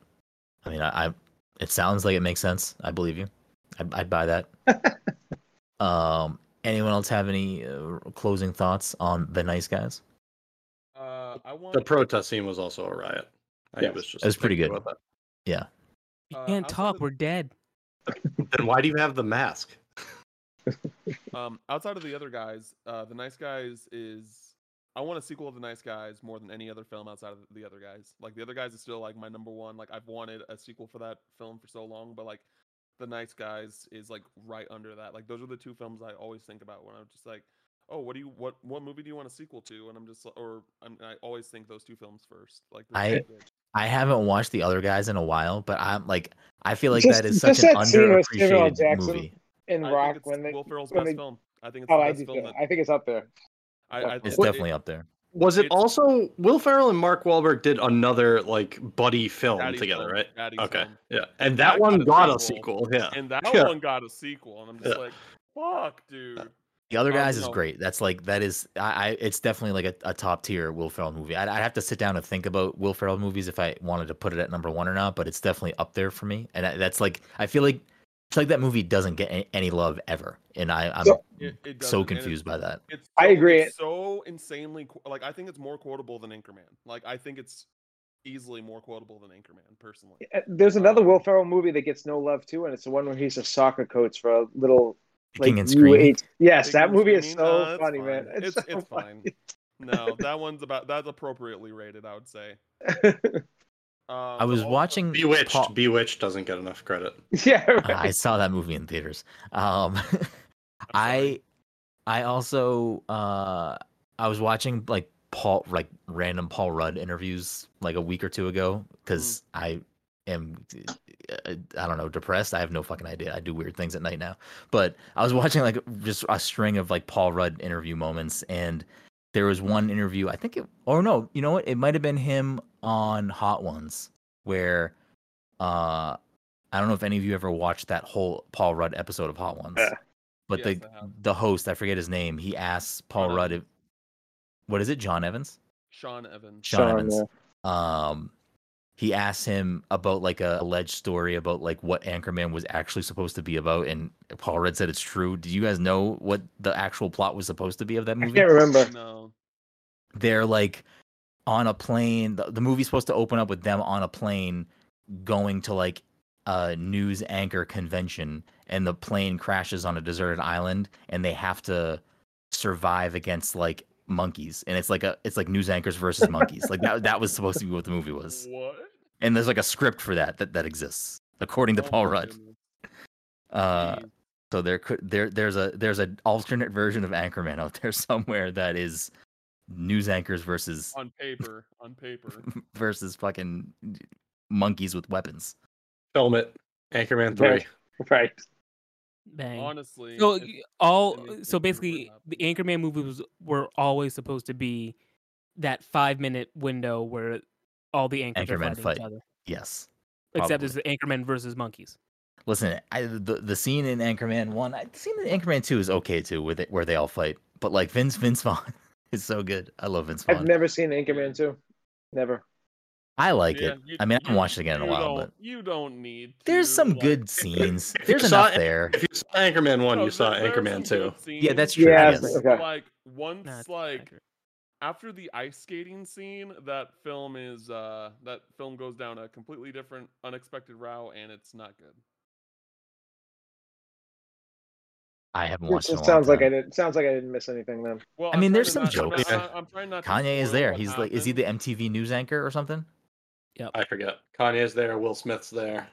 I mean, I, I it sounds like it makes sense. I believe you. I'd, I'd buy that. um, anyone else have any uh, closing thoughts on the nice guys? Uh, I want The protest scene was also a riot. I Yes. was just It was pretty good. Yeah. You Uh, can't outside talk. of- We're dead. Then why do you have the mask? Um, outside of the other guys, uh, the Nice Guys is I want a sequel of the Nice Guys more than any other film outside of the other guys. Like the other guys is still like my number one. Like I've wanted a sequel for that film for so long, but like the Nice Guys is like right under that. Like those are the two films I always think about when I'm just like, oh, what do you what what movie do you want a sequel to? And I'm just like- or I'm, I always think those two films first. Like I- I haven't watched the other guys in a while, but I'm like, I feel like Just- that is such an that scene with underappreciated Jackson. movie. In Rock, think it's when they. Will Ferrell's when best they- film. I think it's Oh, the I best do. film. That, I think it's up there. I, I, It's Well, it- definitely up there. Was it It's- also Will Ferrell and Mark Wahlberg did another like buddy film Daddy's together, film, right? Daddy's Okay, film. yeah, and That that, one got got a a sequel. sequel. Yeah, and that Yeah. one got a sequel, and I'm just Yeah. like, fuck, dude. The other guys is no. great. That's like that is I, I it's definitely like a, a top tier Will Ferrell movie. I'd, I'd have to sit down and think about Will Ferrell movies if I wanted to put it at number one or not. But it's definitely up there for me. And that's like I feel like it's like that movie doesn't get any, any love ever, and I I'm So- It, it so doesn't, confused by that. It's I agree. It's so insanely qu- like I think it's more quotable than Anchorman. Like I think it's easily more quotable than Anchorman, personally. Uh, There's another Um, Will Ferrell movie that gets no love too, and it's the one where he's a soccer coach for a little like Kicking and screaming. UH. Yes, Kicking that and movie is so Uh, funny, fine. man. It's, It's so it's funny. fine. No, that one's about that's appropriately rated, I would say. I was watching Bewitched. Paul- Bewitched doesn't get enough credit. yeah, Uh. I saw that movie in theaters. Um, I'm. I I also uh I was watching like Paul like random Paul Rudd interviews like a week or two ago because I am uh, I don't know depressed. I have no fucking idea. I do weird things at night now. But I was watching like just a string of like Paul Rudd interview moments and there was one interview I think it or no you know what it might have been him on Hot Ones where uh I don't know if any of you ever watched that whole Paul Rudd episode of Hot Ones. Yeah. But Yes, the the host, I forget his name, he asks Paul John Rudd if, what is it, John Evans? Sean Evans. Sean Sean, Evans. yeah. Um he asks him about like a alleged story about like what Anchorman was actually supposed to be about, and Paul Rudd said it's true. Do you guys know what the actual plot was supposed to be of that movie? I can't remember. No. they're like on a plane. The, the movie's supposed to open up with them on a plane going to like a news anchor convention, and the plane crashes on a deserted island, and they have to survive against like monkeys, and it's like a it's like news anchors versus monkeys. like that that was supposed to be what the movie was, What? And there's like a script for that that that exists according to Oh Paul Rudd. Uh, Jeez. So there could there there's a there's an alternate version of Anchorman out there somewhere that is news anchors versus on paper, on paper. versus fucking monkeys with weapons. Film it. Anchorman three. Right. right. Bang. Honestly, So all so basically burn up. the Anchorman movies were always supposed to be that five minute window where all the anchors are Anchorman fighting fight. each other. Yes. Except it's the Anchorman versus monkeys. Listen, I, the the scene in Anchorman one, I, the scene in Anchorman two is okay too, with it where they all fight. But like Vince Vince Vaughn is so good. I love Vince Vaughn. I've never seen Anchorman 2. Never. I like Yeah, it. you- I mean, I haven't watched it again in a while, but you don't need. there's some like- good scenes. if you There's saw enough there. If you saw Anchorman one, No, you saw there- there Anchorman two. Yeah, that's true. Yeah, yes. okay. Like once, Nah, like accurate. After the ice skating scene, that film is uh that film goes down a completely different, unexpected route, and it's not good. I haven't It, watched it. in sounds like I time. did. Sounds like I didn't miss anything then. Well, I I'm mean, there's some jokes. not- I'm trying not Kanye is there. what He's like, is he the. MTV news anchor or something? I forget. Kanye's there. Will Smith's there.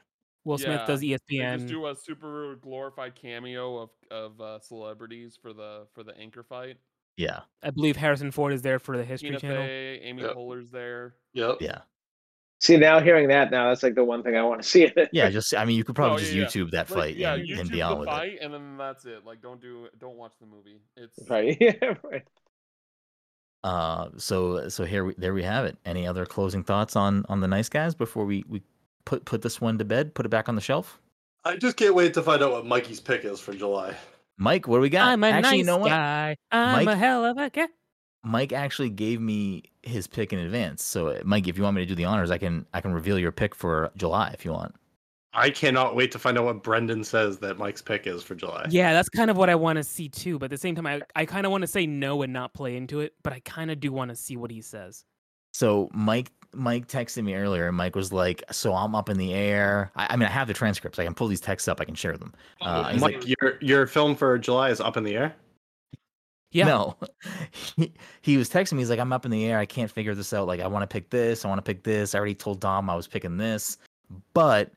Will Smith does Yeah, They ESPN. just do a super glorified cameo of of uh, celebrities for the for the anchor fight. Yeah, I believe Harrison Ford is there for the History Tina Channel. Fey, Amy Yep. Poehler's there. Yep. yeah, See, now hearing that now, that's like the one thing I want to see. yeah. Just I mean, you could probably No, just yeah, yeah. YouTube that Like, fight yeah, and, YouTube and be the on with it. fight, and then that's it. Like, don't do don't watch the movie. It's right. Yeah. Right. Uh, so so here we there we have it. Any other closing thoughts on on the nice guys before we we put put this one to bed, put it back on the shelf? I just can't wait to find out what Mikey's pick is for July. Mike, what do we got? I'm a actually, nice you know what? guy. I'm Mike- a hell of a guy. Mike actually gave me his pick in advance. So, uh, Mike, if you want me to do the honors, I can I can reveal your pick for July if you want. I cannot wait to find out what Brennan says that Mike's pick is for July. Yeah, that's kind of what I want to see too. But at the same time, I, I kind of want to say no and not play into it. But I kind of do want to see what he says. So Mike Mike texted me earlier, and Mike was like, "So I'm up in the air." I, I mean, I have the transcripts. I can pull these texts up. I can share them. Uh, he's Mike, your your film for July is up in the air. Yeah. No, he, he was texting me. He's like, "I'm up in the air. I can't figure this out. Like, I want to pick this. I want to pick this. I already told Dom I was picking this, but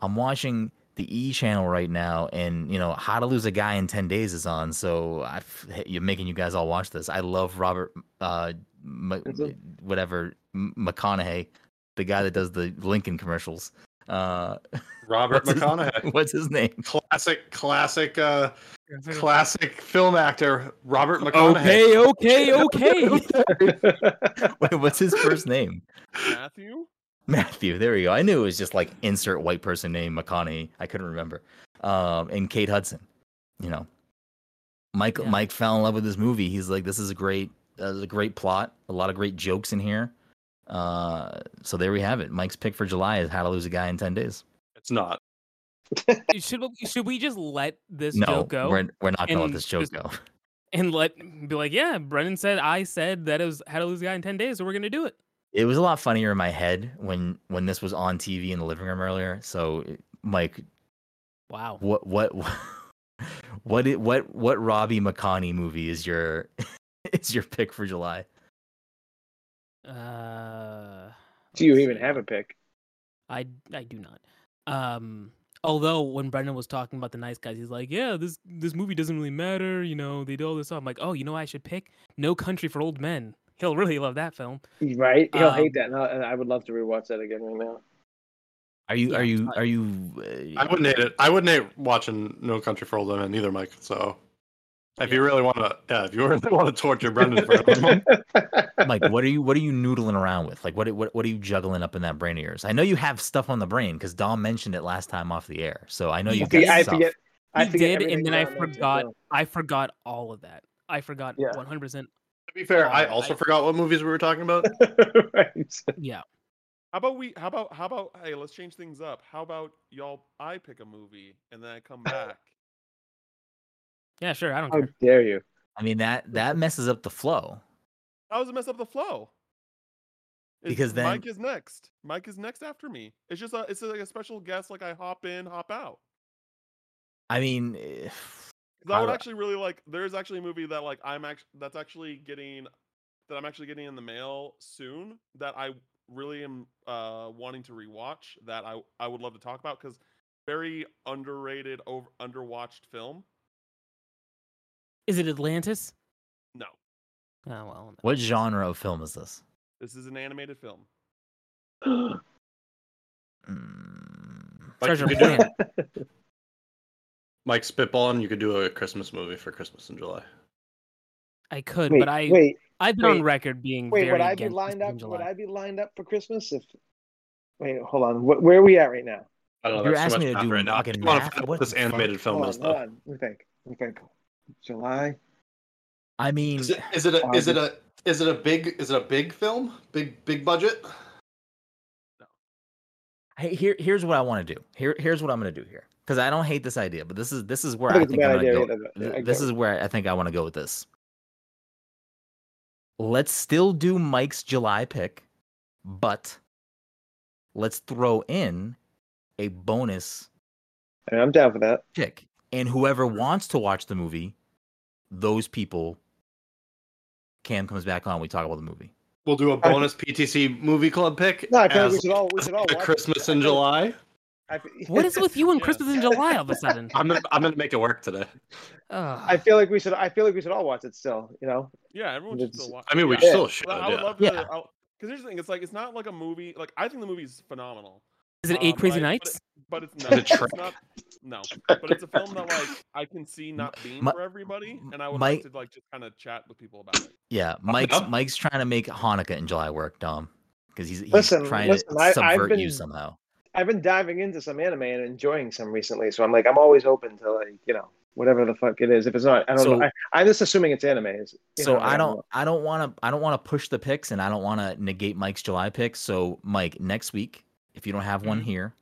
I'm watching the E channel right now, and you know, How to Lose a Guy in Ten Days is on. So I, you're making you guys all watch this. I love Robert, uh, M- whatever McConaughey, the guy that does the Lincoln commercials. Uh, Robert what's his- McConaughey, what's his name? classic, classic, uh, classic film actor Robert McConaughey. Okay, okay, okay. Wait, what's his first name? Matthew. Matthew. There we go. I knew it was just like insert white person name McConaughey. I couldn't remember. Um, and Kate Hudson. You know, Mike. Yeah. Mike fell in love with this movie. He's like, this is a great, uh, a great plot. A lot of great jokes in here. Uh, so there we have it. Mike's pick for July is How to Lose a Guy in Ten Days. It's not. should we- should we just let this no, joke go we're we're not gonna let and this joke just- go. and let be like, yeah, Brennan said I said that it was how to lose a guy in ten days, so we're gonna do it. It was a lot funnier in my head when when this was on TV in the living room earlier. So, Mike, Wow. what what what it, what what Robbie McConney movie is your is your pick for July? Uh, Do you even see. have a pick? I I do not. Um, although when Brennan was talking about the nice guys, he's like, "Yeah, this this movie doesn't really matter. You know, they do all this stuff." I'm like, "Oh, you know, what I should pick No Country for Old Men. He'll really love that film." Right? He'll Um, hate that. And I, would love to rewatch that again right now. Are you Yeah, are you are you? Uh, I wouldn't hate it. I wouldn't hate watching No Country for Old Men either, Mike. So, if you really want to, yeah, if you really want to torture Brennan for a moment, Mike, what are you what are you noodling around with? Like what what what are you juggling up in that brain of yours? I know you have stuff on the brain because Dom mentioned it last time off the air. So I know you See, got I stuff. forget. I He forget did, and then I forgot. so- I forgot all of that. I forgot 100. percent to be fair, I also I- forgot what movies we were talking about. right. Yeah. How about we? How about how about? Hey, let's change things up. How about y'all? I pick a movie and then I come back. Yeah, sure. I don't How care. dare you? I mean that that messes up the flow. How does it mess up the flow? It's- Because then- Mike is next. Mike is next after me. It's just a, it's like a special guest. Like I hop in, hop out. I mean, eh, 'Cause I would actually really like. There is actually a movie that like I'm actually that's actually getting that I'm actually getting in the mail soon that I really am uh wanting to rewatch that I I would love to talk about because very underrated, over underwatched film. Is it Atlantis? No, Oh well. What genre of film is this? this is an animated film. Mm, Like, Treasure you could do- Planet. Mike spitballing, you could do a Christmas movie for Christmas in July. I could, wait, but I wait, I've been on record being wait. very Would I be against lined Christmas up? in Would I be lined up for Christmas if? Wait, hold on. Wh- where are we at right now? I don't know. You're asking much me to do right now. I fucking just wanna find out What what this animated film Hold is on, hold on. Let me think. Let me think. July. I mean, Is it is it a is it a is it a big is it a big film? Big big budget? No. hey, here here's what I want to do. Here here's what I'm gonna do here because I don't hate this idea, but this is this is where I I think it's a think I'm gonna go. either, but I th- get This it. is where I think I want to go with this. Let's still do Mike's July pick, but let's throw in a bonus I mean, I'm down for that. pick. And whoever wants to watch the movie, those people, Cam comes back on. We talk about the movie. We'll do a bonus PTC movie club pick. No, I feel like we as should all we should all watch. Christmas I in July. I, What is with you and Yeah. Christmas in July all of a sudden? I'm gonna I'm gonna make it work today. Ugh. I feel like we should. I feel like we should all watch it still. You know. Yeah, everyone should still watch. I mean, we yeah. still should. But I would yeah. love to. Because here's the thing: it's like it's not like a movie. Like I think the movie's phenomenal, Is it um, Eight but Crazy I- but Nights? but it's Is not. it Shrek? It's not. No, but it's a film that like I can see not being Mi- for everybody, and I would Mike- like to like just kind of chat with people about it. Yeah, Mike's up. Mike's trying to make Hanukkah in July work, Dom, because he's, he's Listen, trying listen, to I- I've subvert you somehow. I've been diving into some anime and enjoying some recently, so I'm like, I'm always open to like, you know, whatever the fuck it is. If it's not, I don't So- know. I, I'm just assuming it's anime. It's, So know, I don't know. I don't want to I don't want to push the picks and I don't want to negate Mike's July picks. So Mike, next week, if you don't have one Mhm. here,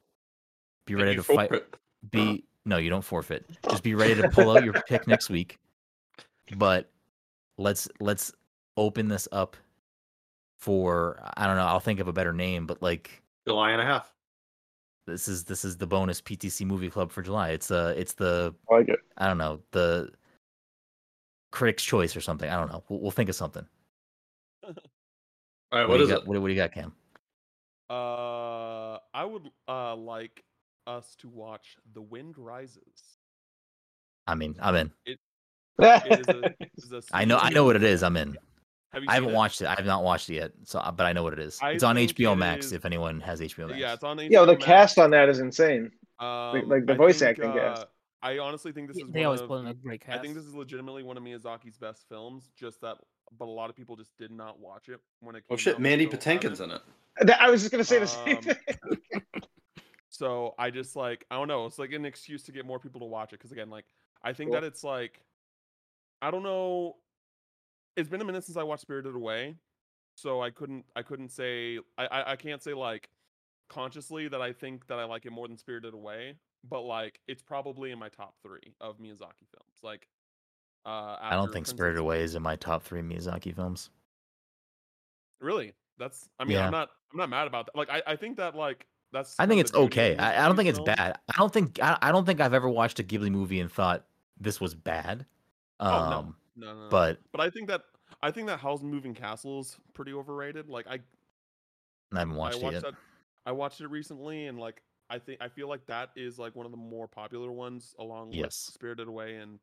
be ready to fight. forfeit. Be no, you don't forfeit. Just be ready to pull out your pick next week. But let's let's open this up for I don't know. I'll think of a better name, but like July and a half. this is this is the bonus PTC movie club for July. It's uh it's the I like it. I don't know the critics choice or something. I don't know. We'll, we'll think of something. All right, What, what do is you it? What, what do you got, Cam? Uh, I would uh like us to watch The Wind Rises. I mean, I'm in. It is a, it is a I know I know what it is. I'm in. Have I haven't it? watched it. I have not watched it yet. So, uh, but I know what it is. I it's on HBO it Max. is- If anyone has HBO Max. Yeah, it's on. Yo, the Max. cast on that is insane. Um, like the I voice think, acting cast. uh, I honestly think this is they one always of, put in a great cast. I think this is legitimately one of Miyazaki's best films. Just that, but a lot of people just did not watch it when it came Oh shit, out, Mandy Patinkin's don't- in it. That- I was just gonna say the same Um, thing. So I just like I don't know. It's like an excuse to get more people to watch it because again, like I think Cool. that it's like I don't know. It's been a minute since I watched Spirited Away, so I couldn't I couldn't say I I, I can't say like consciously that I think that I like it more than Spirited Away, but like it's probably in my top three of Miyazaki films. Like uh, I don't think Princess- Spirited Away is in my top three Miyazaki films. Really, that's I mean Yeah. I'm not I'm not mad about that. Like I I think that like that's I think it's the beauty of okay. I, I don't think it's bad. I don't think I, I don't think I've ever watched a Ghibli movie and thought this was bad. Um, Oh, no. No, no, but But I think that I think that Howl's Moving Castle is pretty overrated. Like I, I haven't watched, I it yet. that. I watched it recently, and like I think I feel like that is like one of the more popular ones, along with Spirited Away and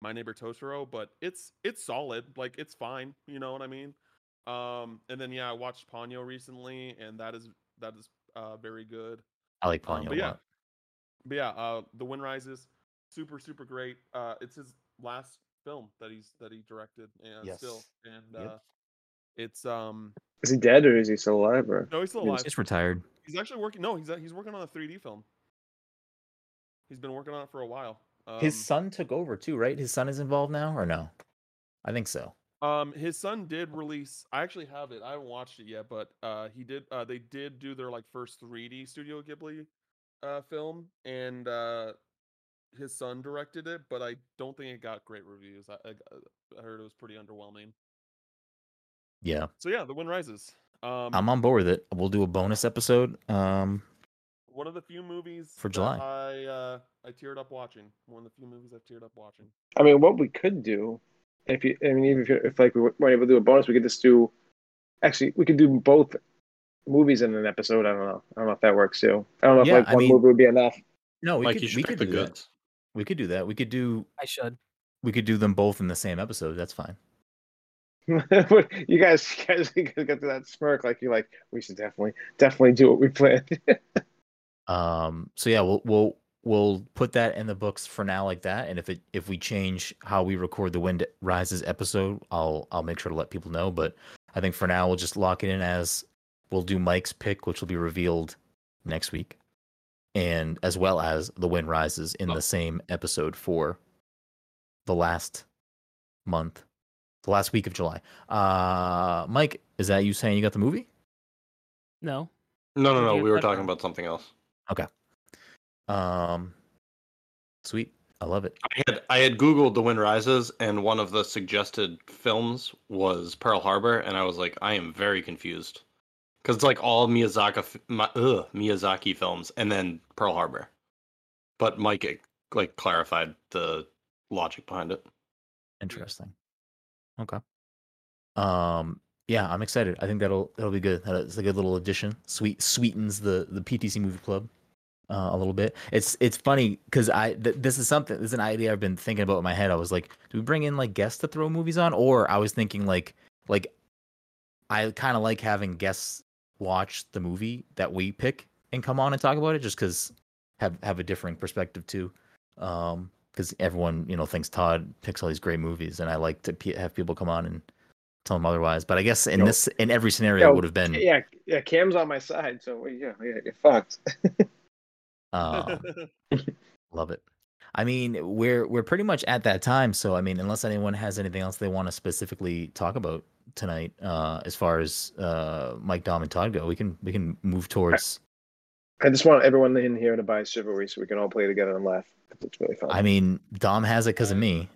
My Neighbor Totoro. But it's it's solid. Like it's fine. You know what I mean? Um, and then yeah, I watched Ponyo recently, and that is that is uh very good. I like Um, Ponyo but a yeah, lot. but yeah, uh, The Wind Rises, super super great. Uh, it's his last film that he's that he directed and still, and Yep. uh, it's um Is he dead or is he still alive? Or no, he's still He's alive. Just retired. He's actually working. No, he's he's working on a 3D film. He's been working on it for a while. Um, His son took over too, right? His son is involved now, or no? I think so. Um, his son did release. I actually have it. I haven't watched it yet, but uh, he did. Uh, they did do their like first 3D Studio Ghibli uh film, and uh, his son directed it. But I don't think it got great reviews. I, I, I heard it was pretty underwhelming. Yeah, So yeah, The Wind Rises. Um, I'm on board with it. We'll do a bonus episode. Um, one of the few movies For that July. I uh, I teared up watching. One of the few movies I've teared up watching. I mean, what we could do, if you, I mean, even if, you- if like we weren't able to do a bonus, we could just do. Actually, we could do both movies in an episode. I don't know. I don't know if that works too. I don't know if Yeah, like I one mean- movie would be enough. No, we Like could you we could the do that. We could do that. We could do I should. we could do them both in the same episode. That's fine. you guys, you guys, you guys got to that smirk like you're like, we should definitely, definitely do what we planned. Um. So yeah, we'll we'll we'll put that in the books for now, like that. And if it if we change how we record the Wind Rises episode, I'll I'll make sure to let people know. But I think for now we'll just lock it in as we'll do Mike's pick, which will be revealed next week, and as well as the Wind Rises in Oh. the same episode for the last month, the last week of July. Uh, Mike, is that you saying you got the movie? No. No, no, no. We were talking about something else. Um, sweet, I love it. I had I had Googled The Wind Rises, and one of the suggested films was Pearl Harbor, and I was like, I am very confused because it's like all Miyazaki Mi- ugh, Miyazaki films, and then Pearl Harbor. But Mike like clarified the logic behind it. Interesting. Okay. Um. Yeah, I'm excited. I think that'll that'll be good. It's a good little addition. Sweet sweetens the the PTC movie club uh, a little bit. It's it's funny because I th- this is something. This is an idea I've been thinking about in my head. I was like, do we bring in like guests to throw movies on, or I was thinking like like I kind of like having guests watch the movie that we pick and come on and talk about it, just because have have a differing perspective too. Um, because everyone you know thinks Todd picks all these great movies, and I like to pe have people come on and tell them otherwise. But I guess in this in every scenario Yo, it would have been yeah, yeah. Cam's on my side, so yeah, yeah, you're fucked. um, love it. I mean, we're we're pretty much at that time. So I mean, unless anyone has anything else they want to specifically talk about tonight, uh, as far as uh, Mike Dom and Todd go, we can we can move towards. I just want everyone in here to buy Chivalry so we can all play together and laugh. 'cause It's really fun. I mean, Dom has it because of me.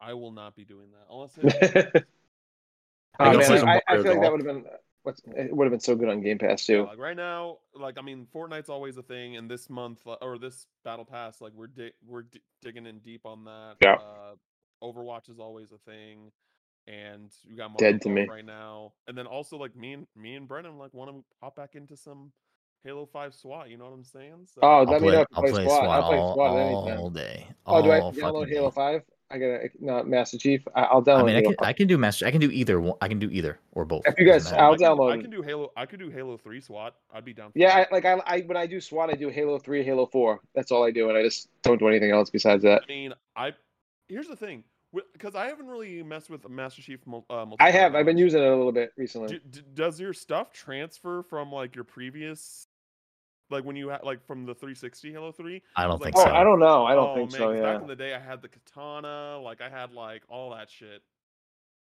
I will not be doing that unless it, oh, can man, I, I Mario feel like that would have been what's, it would have been so good on Game Pass Yeah, too. like right now, like I mean, Fortnite's always a thing, and this month uh, or this battle pass, like we're di- we're di- digging in deep on that. Yeah. Uh, Overwatch is always a thing, and we got Mario Dead to me. right now, and then also like me and me and Brennan like want to hop back into some Halo Five SWAT. You know what I'm saying? So, Oh, I'll let me play, know if I'll play play SWAT. SWAT I'll play all, SWAT anytime. all day. Oh, do I all download Halo. Five? I gotta not Master Chief. I, I'll download. I mean, I can I can do master. I can do either. one- I can do either or both. If you guys- I'll I can, I can do Halo. I could do Halo Three SWAT. I'd be down. For Yeah. I, like I, I when I do SWAT, I do Halo Three, Halo Four. That's all I do, and I just don't do anything else besides that. I mean, I here's the thing, because I haven't really messed with Master Chief. mul- Uh, I have. multiplayer I've been using it a little bit recently. D- d- does your stuff transfer from like your previous, like when you had like from the 360 Halo 3? I don't Like, think oh, so. I don't know. I don't oh, think man, so. 'cause Yeah. Back in the day, I had the katana. Like I had like all that shit.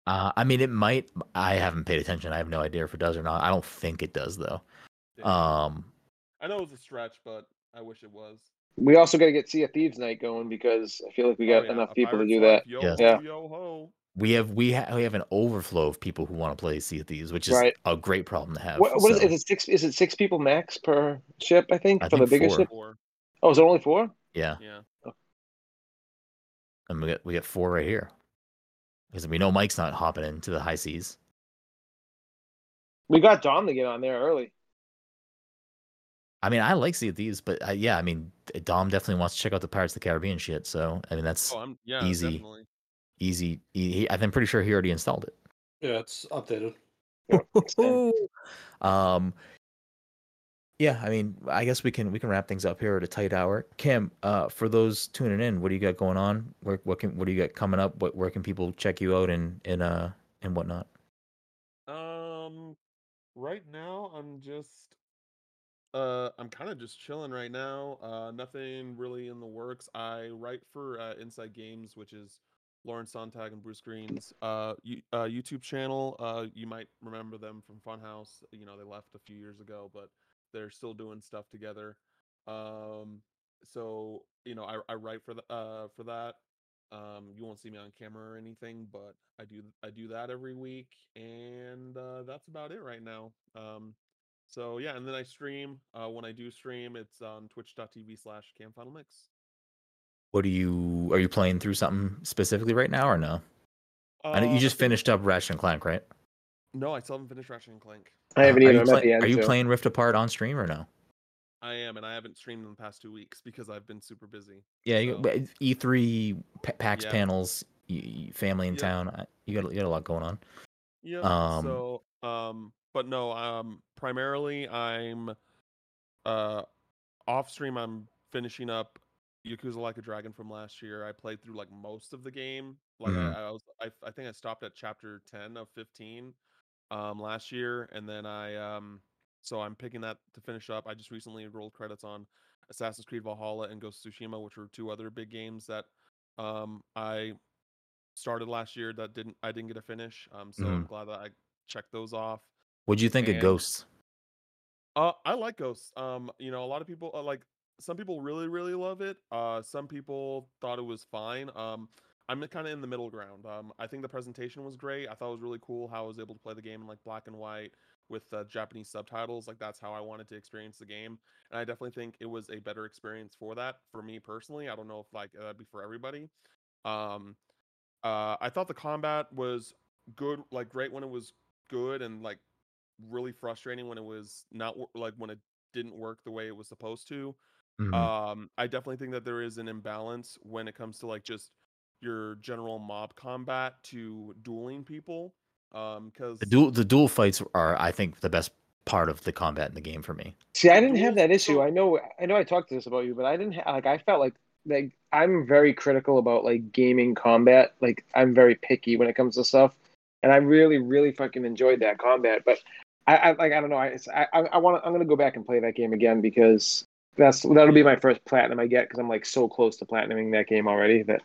Uh, I mean, it might. I haven't paid attention. I have no idea if it does or not. I don't think it does though. Damn. Um, I know it was a stretch, but I wish it was. We also got to get Sea of Thieves night going because I feel like we Oh, got yeah, enough a people to do Life, that. Yo Yeah. yo ho. We have we ha- we have an overflow of people who want to play Sea of Thieves, which is Right. a great problem to have. What, what is, so, is it? Six? Is it six people max per ship? I think I for the think biggest four. ship. Four. Oh, is it only four? Yeah, Yeah. and we got we got four right here because we know Mike's not hopping into the high seas. We got Dom to get on there early. I mean, I like Sea of Thieves, but uh, yeah, I mean, Dom definitely wants to check out the Pirates of the Caribbean shit. So I mean, that's Oh, I'm yeah. Easy. Definitely. Easy. He, he- I'm pretty sure he already installed it. Yeah, it's updated. um yeah i mean i guess we can we can wrap things up here at a tight hour kim uh for those tuning in what do you got going on where what can what do you got coming up what where can people check you out and and uh and whatnot Um, right now I'm just, uh, I'm kind of just chilling right now. Uh, nothing really in the works. I write for uh, Inside Gaming, which is Lawrence Sonntag and Bruce Greene's uh, you, uh YouTube channel. Uh, you might remember them from Funhaus. You know, they left a few years ago, but they're still doing stuff together. Um, so you know, I, I write for the uh for that. Um, you won't see me on camera or anything, but I do I do that every week, and uh, that's about it right now. Um, so yeah, and then I stream. Uh, when I do stream, it's on twitch.tv slash camfinalmix. What do you are you playing through something specifically right now or no i know Uh, you just finished up ratchet and clank right No, I still haven't finished Ratchet and Clank. I haven't Uh, are even you, met play- the end. are you so- playing rift apart on stream or no I am am, and I haven't streamed in the past two weeks because I've been super busy. Yeah, So- but E3 pa- PAX Yeah. panels, y- y- family in Yep. town. You got you got a lot going on. Yeah. Um, so, um, but no, um, primarily I'm, uh, off stream. I'm finishing up Yakuza Like a Dragon from last year. I played through like most of the game. Like Mhm. I, I was, I, I think I stopped at chapter ten of fifteen, um, last year, and then I, um, so I'm picking that to finish up. I just recently rolled credits on Assassin's Creed Valhalla and Ghost of Tsushima, which were two other big games that, um, I started last year that didn't I didn't get to finish. Um, so I'm glad that I checked those off. What'd you think of Ghosts? Uh, I like Ghosts. Um, you know, a lot of people uh, like some people really really love it. Uh, some people thought it was fine. Um, I'm kind of in the middle ground. Um, I think the presentation was great. I thought it was really cool how I was able to play the game in like black and white with uh, Japanese subtitles. Like that's how I wanted to experience the game, and I definitely think it was a better experience for that for me personally. I don't know if like that'd be for everybody. Um, uh, I thought the combat was good, like great when it was good, and like really frustrating when it was not like when it didn't work the way it was supposed to. Mhm. Um, I definitely think that there is an imbalance when it comes to like just your general mob combat to dueling people. Um, because the duel the duel fights are, I think, the best part of the combat in the game for me. See, I didn't have that issue. I know, I know, I talked to this about you, but I didn't ha- like. I felt like like I'm very critical about like gaming combat. Like I'm very picky when it comes to stuff, and I really, really fucking enjoyed that combat. But I, I like, I don't know. I, I, I want. I'm gonna go back and play that game again because that's that'll be my first platinum I get because I'm like so close to platinuming that game already. That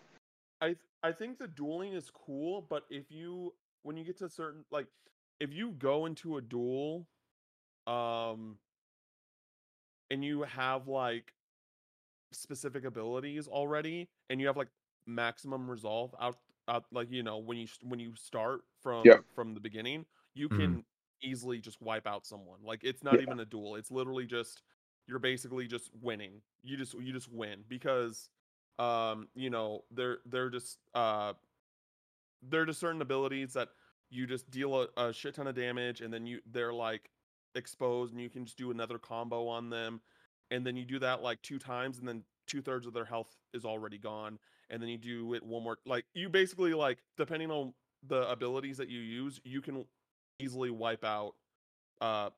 I I think the dueling is cool, but if you when you get to certain like if you go into a duel, um, and you have like specific abilities already, and you have like maximum resolve out out like you know when you when you start from Yeah. from the beginning, you Mhm. can easily just wipe out someone. Like it's not Yeah. even a duel; it's literally just you're basically just winning. You just you just win because um you know they're they're just uh they're just certain abilities that you just deal a, a shit ton of damage and then you they're like exposed and you can just do another combo on them and then you do that like two times and then two thirds of their health is already gone and then you do it one more like you basically like depending on the abilities that you use you can easily wipe out uh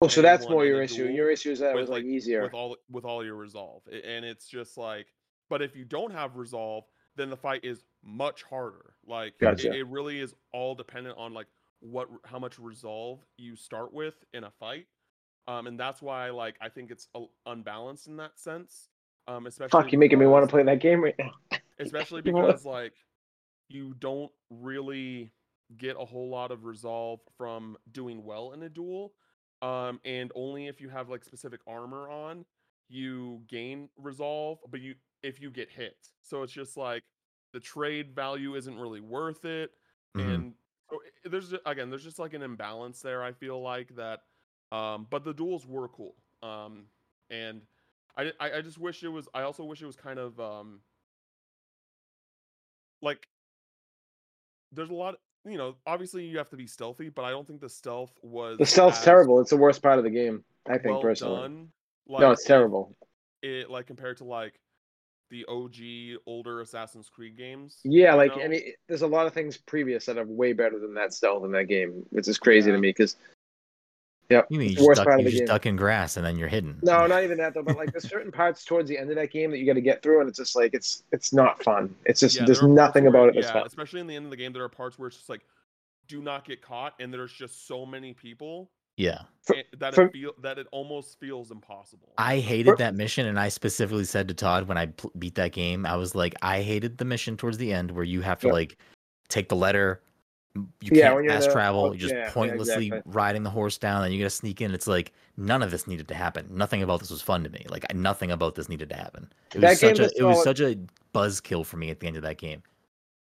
oh, so that's more your issue. Your issue is that it was like like, easier. with all with all your resolve and it's just like but if you don't have resolve then the fight is much harder like it- Gotcha. it, really is all dependent on like what how much resolve you start with in a fight um and that's why like i think it's a- unbalanced in that sense um especially Fuck, you're making me want to play that game right now. especially You know what? because like you don't really get a whole lot of resolve from doing well in a duel um and only if you have like specific armor on you gain resolve but you if you get hit so it's just like the trade value isn't really worth it Mhm. and so i- there's again there's just like an imbalance there i feel like that um but the duels were cool um and I, I I just wish it was i also wish it was kind of um like there's a lot you know obviously you have to be stealthy but i don't think the stealth was The stealth's terrible. It's the worst part of the game. I think well personally. done no, it's terrible. it like compared to like the og older assassin's creed games Yeah, like know? I mean, there's a lot of things previous that are way better than that stealth in that game, which is crazy to me. Because, yep, You mean you just, worst duck, you just duck in grass and then you're hidden? No, not even that though. But like, there's certain parts towards the end of that game that you got to get through, and it's just like it's it's not fun. It's just Yeah, there's there are parts nothing where- about it that's yeah, fun. especially in the end of the game there are parts where it's just like do not get caught and there's just so many people Yeah. For- that for- it feel that it almost feels impossible I hated For- that mission, and I specifically said to Todd when I pl- beat that game, I was like, I hated the mission towards the end where you have to Yeah. like take the letter. M- You Yeah, can't when fast the- travel. oh, You're just yeah, yeah, pointlessly exactly. riding the horse down, and you gotta sneak in. It's like none of this needed to happen. Nothing about this was fun to me. Like nothing about this needed to happen. It That was such game a was it was such a buzzkill for me at the end of that game.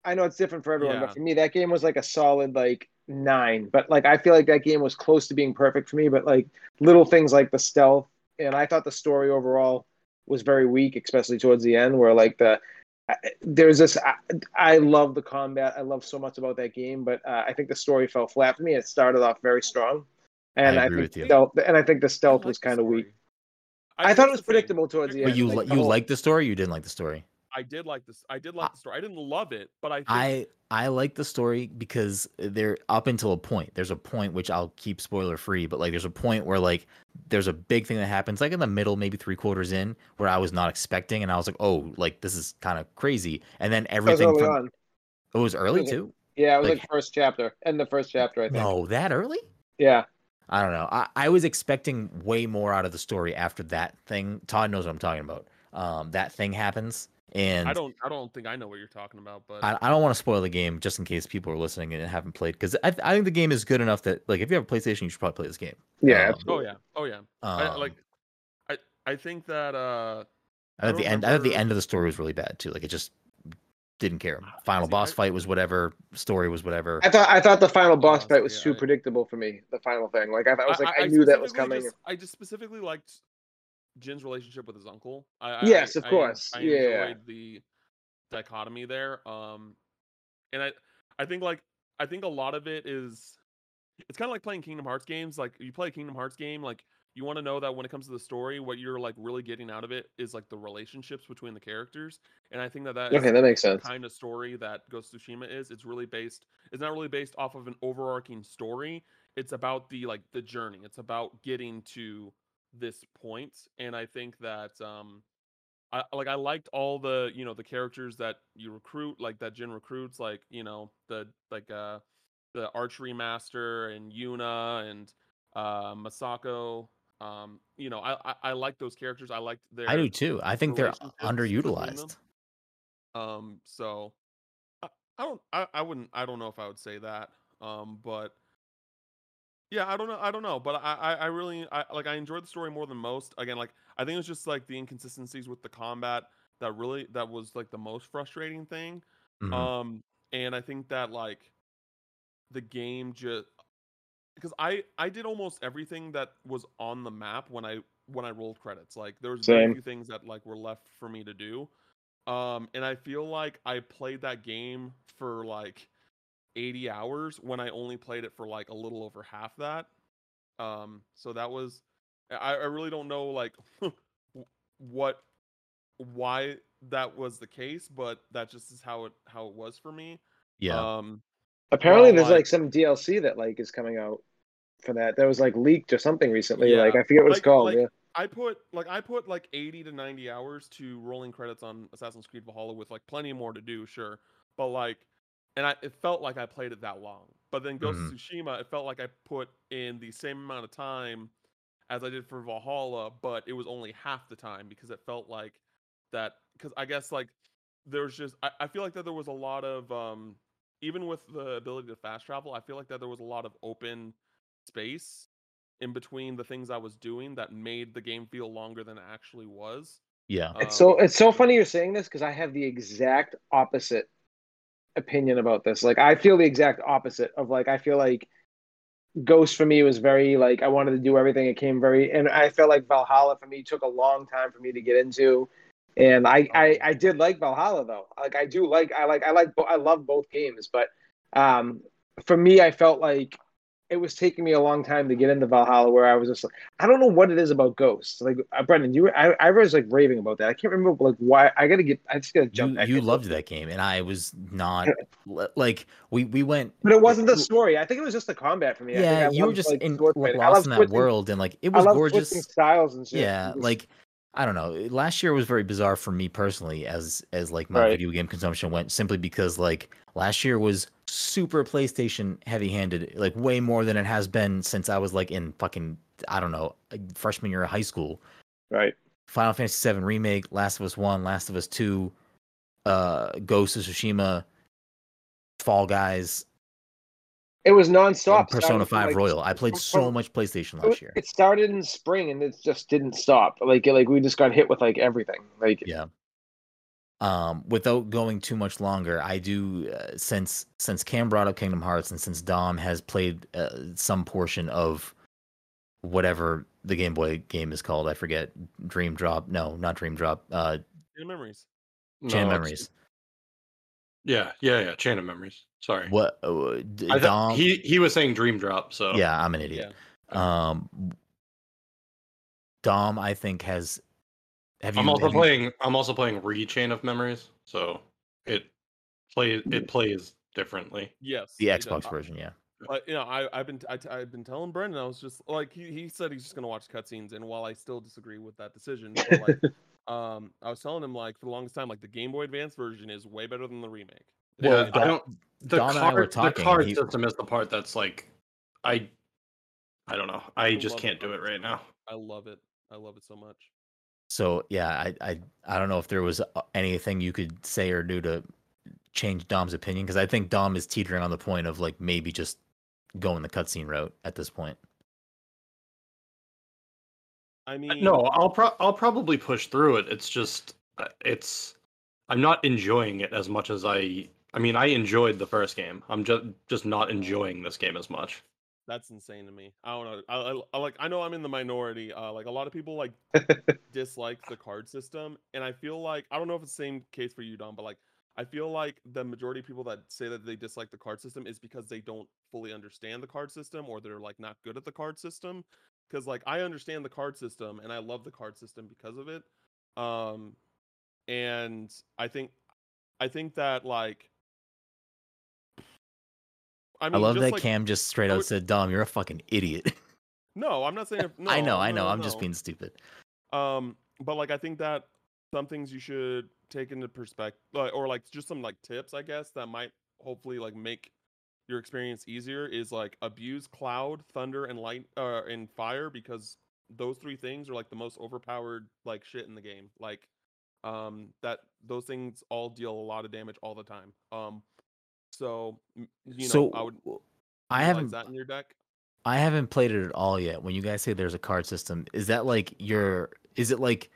I know it's different for everyone, Yeah. but for me, that game was like a solid like nine. But like, I feel like that game was close to being perfect for me. But like little things like the stealth, and I thought the story overall was very weak, especially towards the end, where like the I- there's this. I, I love the combat. I love so much about that game, but uh, I think the story fell flat for me. It started off very strong, and I I, think with you. stealth, and I think the stealth like was kind of weak. story. I, thought it was the thing. predictable towards the But But end. you like li- the you whole- like the story? You didn't like the story? I did like this. I did like the story. I didn't love it, but I think I I like the story because they're up until a point. There's a point which I'll keep spoiler free, but like there's a point where like there's a big thing that happens like in the middle, maybe three quarters in, where I was not expecting, and I was like, oh, like this is kind of crazy. And then everything early from on. it was early was too. Yeah, it was like- like, first chapter. And the first chapter, I think. No, that early? Yeah. I don't know. I, I was expecting way more out of the story after that thing. Todd knows what I'm talking about. Um, that thing happens, and I don't. I don't think I know what you're talking about. But I, I don't want to spoil the game just in case people are listening and haven't played because I, I think the game is good enough that like if you have a PlayStation, you should probably play this game. Yeah. Um, oh yeah, oh yeah. I, Um, like, I I think that uh I thought the end. I thought the end of the story was really bad too. Like it just didn't care. Final See, boss I- fight was whatever. Story was whatever. I thought I thought the final boss honestly, fight was too I- predictable for me. The final thing, like I, thought, I was like, I, knew that was specifically coming. Just, I just specifically liked Jin's relationship with his uncle. I, I- Yes, I- of course, I, yeah. enjoyed the dichotomy there. Um, and I, I think like I think a lot of it is, it's kind of like playing Kingdom Hearts games. Like you play a Kingdom Hearts game, like you want to know that when it comes to the story, what you're like really getting out of it is like the relationships between the characters. And I think that that is Okay, that makes the sense. kind of story that Ghost of Tsushima is. It's really based. It's not really based off of an overarching story. It's about the like the journey. It's about getting to this. And I think that um, I like I liked all the you know the characters that you recruit, like that Jin recruits, like you know the like uh the archery master and Yuna and uh Masako. Um, you know, I I, I like those characters. I liked their I do too. I think they're relationships between them. underutilized. Um, so I, I don't, I, I wouldn't, I don't know if I would say that. Um, but yeah, I don't know, I don't know, but I, I, I really, I like, I enjoyed the story more than most. Again, like, I think it was just like the inconsistencies with the combat that really, that was like the most frustrating thing. Mhm. Um, and I think that like the game just because I I did almost everything that was on the map when I when I rolled credits. Like there was very few things that like were left for me to do. Um, and I feel like I played that game for like 80 hours when I only played it for like a little over half that. Um, so that was I, I really don't know like what why that was the case, but that just is how it how it was for me. yeah. Um, Apparently, well, there's like- like some DLC that like is coming out for that. That was like leaked or something recently. Yeah, Like I forget what it's called. like- yeah. I put like I put like 80 to 90 hours to rolling credits on Assassin's Creed Valhalla with like plenty more to do, sure. But like and I it felt like I played it that long. But then Ghost of Tsushima, it felt like I put in the same amount of time as I did for Valhalla, but it was only half the time because it felt like that because I guess like there's just I, I feel like that there was a lot of um even with the ability to fast travel, I feel like that there was a lot of open space in between the things I was doing that made the game feel longer than it actually was. yeah. It's so Um, it's so funny you're saying this because I have the exact opposite opinion about this. Like I feel the exact opposite of like I feel like Ghost for me was very like I wanted to do everything. It came very and I felt like Valhalla for me took a long time for me to get into. And I, I, I did like Valhalla though. Like I do like I like I like I love both games, but um for me I felt like it was taking me a long time to get into Valhalla where I was just like I don't know what it is about Ghosts. Like uh, Brennan, you were, I I was like raving about that. I can't remember like why. I gotta get. I just gotta jump. You you loved that game, and I was not like we we went. but it wasn't the story. I think it was just the combat for me. I think Yeah, you were just like, in like, lost in that switching- world, and like it was gorgeous. styles and shit. Yeah, was- like I don't know. Last year was very bizarre for me personally, as as like my Right. video game consumption went, simply because like last year was super PlayStation heavy handed, like way more than it has been since I was like in fucking I don't know freshman year of high school. right. Final Fantasy VII remake, Last of Us One, Last of Us Two, uh, Ghost of Tsushima, Fall Guys, It was nonstop. Persona Five like, Royal. I played so much PlayStation last year. It started in spring and it just didn't stop. Like like we just got hit with like everything. Like Yeah. Um, without going too much longer, I do uh, since since Cam brought up Kingdom Hearts and since Dom has played uh, some portion of whatever the Game Boy game is called, I forget. Dream Drop? No, not Dream Drop. Uh, Chain of memories. Chain No, it's- Memories. Yeah, yeah, yeah. Chain of memories. Sorry. What? Uh, d- I thought Dom? he he was saying Dream Drop. So yeah, I'm an idiot. Um, Dom, I think has. Have you? I'm also have you- playing. I'm also playing Re:Chain of Memories, so it play hmm. it plays differently. Yes. the. Uh, Xbox version, yeah. But you know, I, I've been I, I've been telling Brennan, I was just like he, he said he's just gonna watch cutscenes, and while I still disagree with that decision, but, like, um, I was telling him like for the longest time, like the Game Boy Advance version is way better than the remake. Well, yeah, I don't. The Dom and I were card, talking, the card he- system is the part that's like, I, I don't know. I I just can't the do it right now. I love it. I love it so much. So yeah, I I I don't know if there was uh, anything you could say or do to change Dom's opinion because I think Dom is teetering on the point of like maybe just going the cutscene route at this point. I Uh, mean, No, I'll pro- I'll probably push through it. It's just uh, it's I'm not enjoying it as much as I I mean I enjoyed the first game. I'm just just not enjoying this game as much. That's insane to me. I don't know. I, I, I like. I know I'm in the minority. Uh, like a lot of people like dislike the card system, and I feel like I don't know if it's the same case for you, Dom, but like I feel like the majority of people that say that they dislike the card system is because they don't fully understand the card system or they're like not good at the card system. Because like I understand the card system and I love the card system because of it. Um, and I think I think that like. I, I, love that like- Cam just straight out would- said, "Dom, you're a fucking idiot." No, I'm not saying. No, I know, I know. no, I'm just being stupid. Um, but like I think that some things you should take into perspective, or like just some like tips, I guess, that might hopefully like make your experience easier is like abuse cloud, thunder, and light, uh, and fire because those three things are like the most overpowered like shit in the game. Like, um, that those things all deal a lot of damage all the time. Um, so you know, so I would. I haven't that in your deck. I haven't played it at all yet. When you guys say there's a card system, is that like your is it like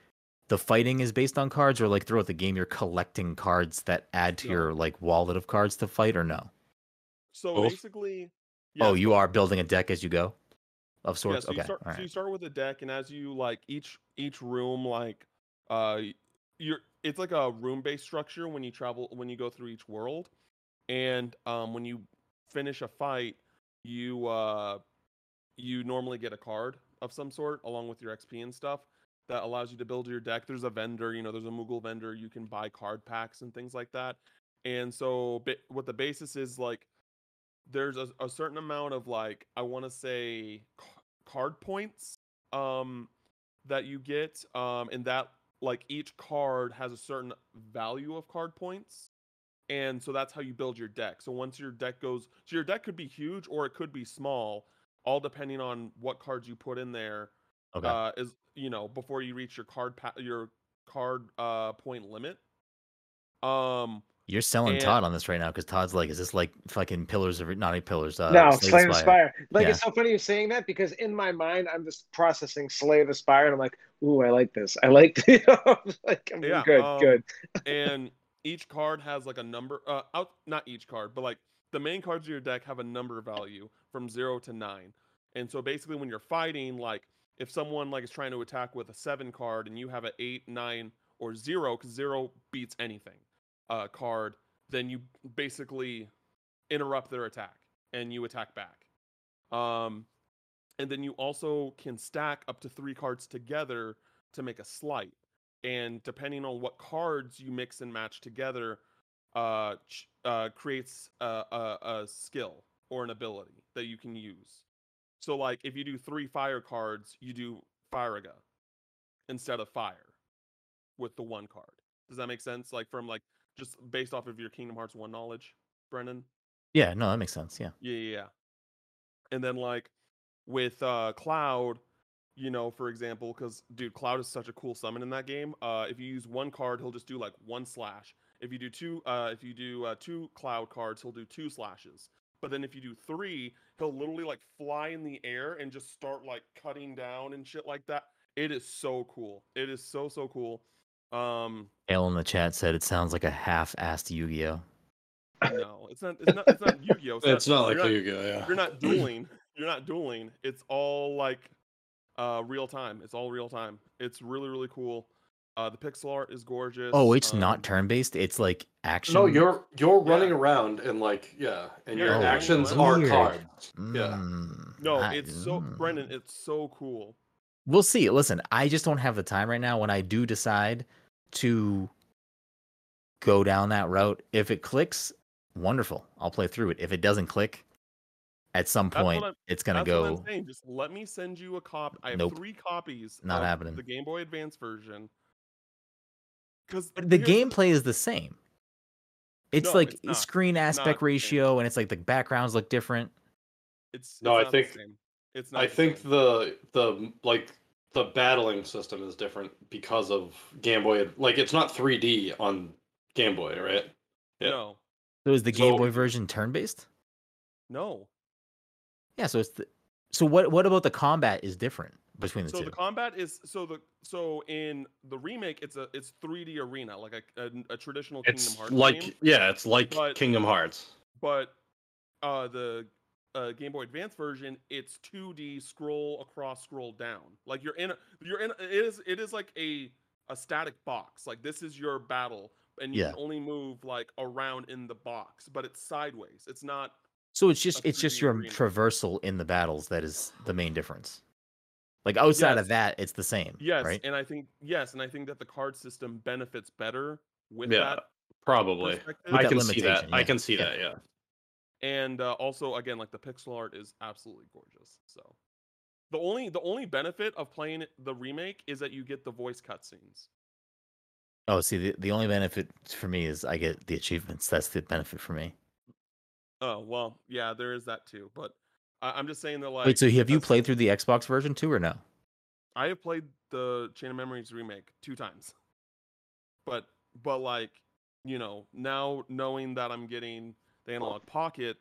the fighting is based on cards or like throughout the game you're collecting cards that add to No. your like wallet of cards to fight or no? So Both. basically, oh, you are building a deck as you go of yeah, sorts. so okay. you start all so you start with a deck and as you like each each room like uh you're it's like a room based structure when you travel when you go through each world and um when you finish a fight you uh you normally get a card of some sort along with your XP and stuff that allows you to build your deck. There's a vendor, you know, there's a Moogle vendor. You can buy card packs and things like that. And so, what the basis is like, there's a, a certain amount of like, I want to say, card points um, that you get, um, and that like each card has a certain value of card points. And so that's how you build your deck. So once your deck goes, so your deck could be huge or it could be small, all depending on what cards you put in there Okay. uh, is you know before you reach your card pa- your card uh point limit. Um, You're selling and- Todd on this right now because Todd's like, is this like fucking pillars of not any pillars? Uh, no, Slay the Slay the Spire. Spire. Like Yeah. it's so funny you saying that because in my mind I'm just processing Slay the Spire and I'm like, ooh, I like this. I like you know, I'm like I'm Yeah, good, um, good. and each card has like a number. Uh, out not each card, but like the main cards of your deck have a number value from zero to nine. And so basically, when you're fighting, like if someone like is trying to attack with a seven card and you have an eight, nine, or zero, because zero beats anything, uh, card, then you basically interrupt their attack and you attack back. Um, and then you also can stack up to three cards together to make a slight. And depending on what cards you mix and match together, uh, ch- uh, creates a, a, a skill or an ability that you can use. So, like, if you do three fire cards, you do Firaga instead of fire with the one card. Does that make sense? Like, from like just based off of your Kingdom Hearts 1 knowledge, Brennan? Yeah, no, that makes sense. Yeah. Yeah, yeah, yeah. And then like with uh Cloud, you know, for example, because dude, Cloud is such a cool summon in that game. Uh, if you use one card, he'll just do like one slash. If you do two, uh, if you do uh, two Cloud cards, he'll do two slashes. But then if you do three, he'll literally like fly in the air and just start like cutting down and shit like that. It is so cool. It is so so cool. Um, Ale in the chat said it sounds like a half-assed Yu-Gi-Oh. no, it's not. It's not. It's not Yu-Gi-Oh. It's not like Yu-Gi-Oh, yeah. you're not dueling. You're not dueling. It's all like uh real time. It's all real time. It's really really cool. Uh the pixel art is gorgeous. Oh, it's um, not turn-based. It's like action. No, you're you're Yeah. running around and like yeah, and Yeah, your you're actions running are around. cards. Yeah. Mm, No, I- it's so mm. Brennan, it's so cool. we'll see. Listen, I just don't have the time right now. When I do decide to go down that route, if it clicks, wonderful. I'll play through it. If it doesn't click, at some point it's gonna go. I'm. Just let me send you a copy. I have Nope. three copies. Not of happening. The Game Boy Advance version. Because the gameplay is the same. It's No, like it's screen aspect the same. ratio, and it's like the backgrounds look different. It's No, it's I not the think- same. it's not. I the think same. the the like the battling system is different because of Game Boy. Like it's not 3D on Game Boy, right? yeah. no, So is the Game So- Boy version turn based? no. Yeah. So it's the, so what? What about the combat is different between the So two? the combat is so the so in the remake it's a it's 3D arena like a a, a traditional Kingdom It's Hearts like game, yeah, it's like But- Kingdom Hearts. but uh the uh, Game Boy Advance version it's 2D scroll across scroll down like you're in a, you're in a- it is it is like a a static box like this is your battle and you Yeah. can only move like around in the box but it's sideways it's not So it's just it's just your arena. traversal in the battles that is the main difference. Like outside Yes. of that, it's the same. yes Right. and I think yes and I think that the card system benefits better with Yeah, that Probably. perspective. I that can see that. limitation, I can see yeah. that. Yeah. and uh, also again like the pixel art is absolutely gorgeous so the only the only benefit of playing the remake is that you get the voice cutscenes Oh, see, the, the only benefit for me is I get the achievements. That's the benefit for me. Oh well yeah there is that too but I, i'm just saying that like Wait, so have you played through the Xbox version too, or no? i have played the chain of memories remake two times. But but like you know now knowing that i'm getting the Analogue Pocket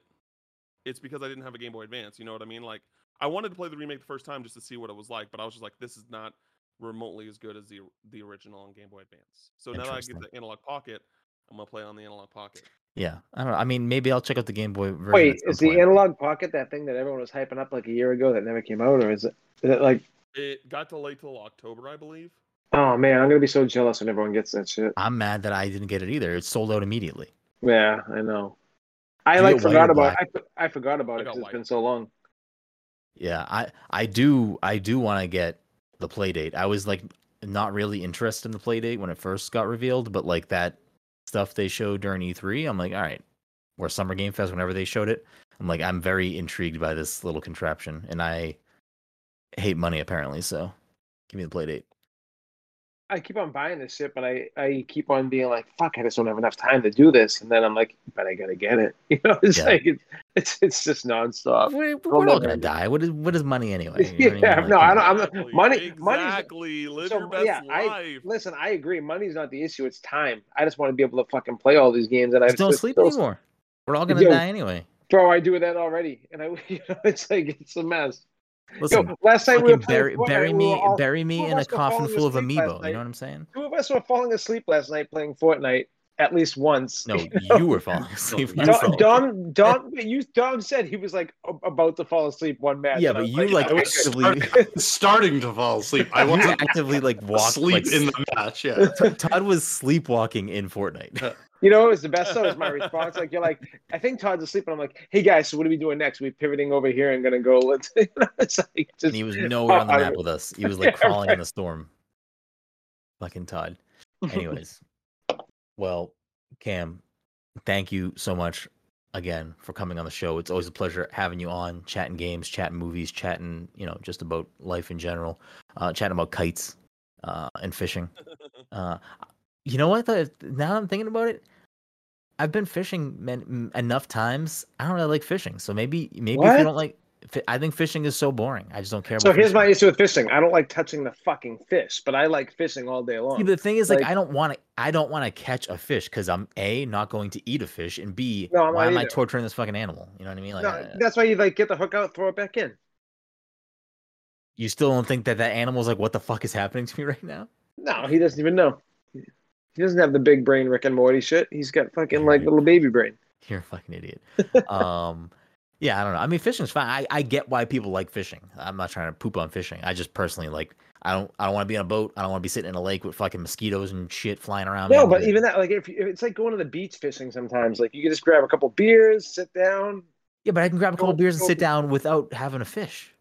it's because i didn't have a game boy advance you know what i mean? Like i wanted to play the remake the first time just to see what it was like but i was just like this is not remotely as good as the the original on game boy advance. So now that i get the Analogue Pocket i'm gonna play on the Analogue Pocket Yeah, I don't know. I mean, maybe I'll check out the Game Boy version. Wait, at some is the point. Analogue Pocket that thing that everyone was hyping up like a year ago that never came out, or is it? Is it like? it got delayed till october i believe Oh man, I'm gonna be so jealous when everyone gets that shit. I'm mad that I didn't get it either. It sold out immediately. Yeah, I know. I You like get white or forgot about. black? I, I forgot about I it got because it's white. been so long. Yeah, I I do I do want to get the Playdate. I was like not really interested in the Playdate when it first got revealed, but like that stuff they showed during E3, I'm like, all right. Or Summer Game Fest, whenever they showed it, I'm like, I'm very intrigued by this little contraption, and I hate money apparently. So, give me the Playdate. I keep on buying this shit, but I, I keep on being like, fuck, I just don't have enough time to do this. And then I'm like, but I gotta get it. You know, it's Yeah. like it's it's it's just nonstop. We're, I'll we're all gonna die. What is what is money anyway? You know what I mean? Yeah, Like, no, I don't- I'm not- Exactly, money- money's- live So, your best yeah, I- Listen, I agree. Money's not the issue. It's time. I just want to be able to fucking play all these games that I Just don't still- sleep still- anymore. We're all gonna Yo. die anyway. Bro, I do that already, and I, you know, it's like it's a mess. Listen, Yo, last night we were bury, bury me, were all- bury me in a coffin full of asleep amiibo. You know what I'm saying? Two of us were falling asleep last night playing Fortnite at least once. No, you know? you were falling asleep. you You fell Dom, Dom, Dom, you, Dom said he was like about to fall asleep one match. Yeah, but you like I was actively, starting, starting to fall asleep. I wasn't actively like walked asleep like, in the match. Yeah. Todd was sleepwalking in Fortnite. You know it was the best though? Is my response like you're like, I think Todd's asleep, and I'm like, hey guys, so what are we doing next? we pivoting over here and gonna go. Let's. it's like just and he was nowhere on the map with us. He was like Yeah, crawling in the storm. Fucking Todd. Anyways, well, Cam, thank you so much again for coming on the show. It's always a pleasure having you on, chatting games, chatting movies, chatting, you know, just about life in general, uh, chatting about kites uh, and fishing. Uh, you know what? though? Now that I'm thinking about it, I've been fishing man, enough times. I don't really like fishing, so maybe maybe if you don't like, I think fishing is so boring. I just don't care. So here's fishing. my issue with fishing. I don't like touching the fucking fish, but I like fishing all day long. See, the thing is, like, Like- I don't want to. I don't want to catch a fish because I'm a not going to eat a fish, and b No, why am I torturing this fucking animal? You know what I mean? Like, no, uh, that's why you like get the hook out, throw it back in. you still don't think that that animal's like, what the fuck is happening to me right now? No, he doesn't even know. He doesn't have the big brain Rick and Morty shit. He's got fucking like little baby brain. You're a fucking idiot. um, yeah, I don't know. I mean, fishing's fine. I, I get why people like fishing. I'm not trying to poop on fishing. I just personally like. I don't. I don't want to be on a boat. I don't want to be sitting in a lake with fucking mosquitoes and shit flying around. No, but even that, like, if, if it's like going to the beach fishing sometimes, like you can just grab a couple beers, sit down. yeah, but I can grab a couple Go- beers and sit down without having a fish.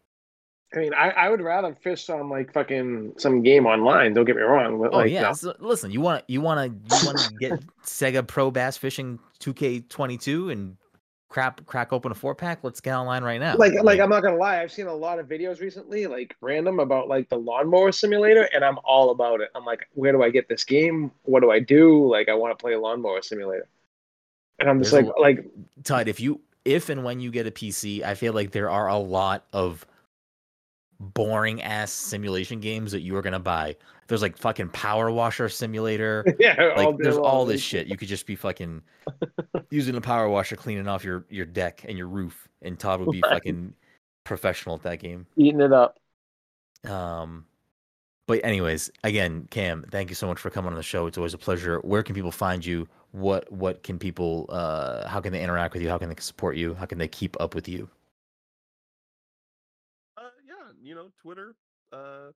I mean, I, I would rather fish on like fucking some game online. Don't get me wrong. But Oh like, yeah. no. So, listen, you want you want to you want to get Sega Pro Bass Fishing 2K22 and crap crack open a four pack? Let's get online right now. like like I'm not gonna lie, I've seen a lot of videos recently, like random about like the lawnmower simulator, and I'm all about it. I'm like, where do I get this game? What do I do? Like, I want to play a lawnmower simulator, and I'm just There's like, lo- like Todd, if you if and when you get a PC, I feel like there are a lot of boring ass simulation games that you are gonna buy. There's like fucking Power Washer Simulator. yeah, Like day there's all this shit. You could just be fucking using a power washer cleaning off your your deck and your roof, and Todd would be Right. fucking professional at that game. eating it up. Um, but anyways, again, Cam, thank you so much for coming on the show. It's always a pleasure. Where can people find you? What what can people? Uh, how can they interact with you? How can they support you? How can they keep up with you? You know, Twitter, uh,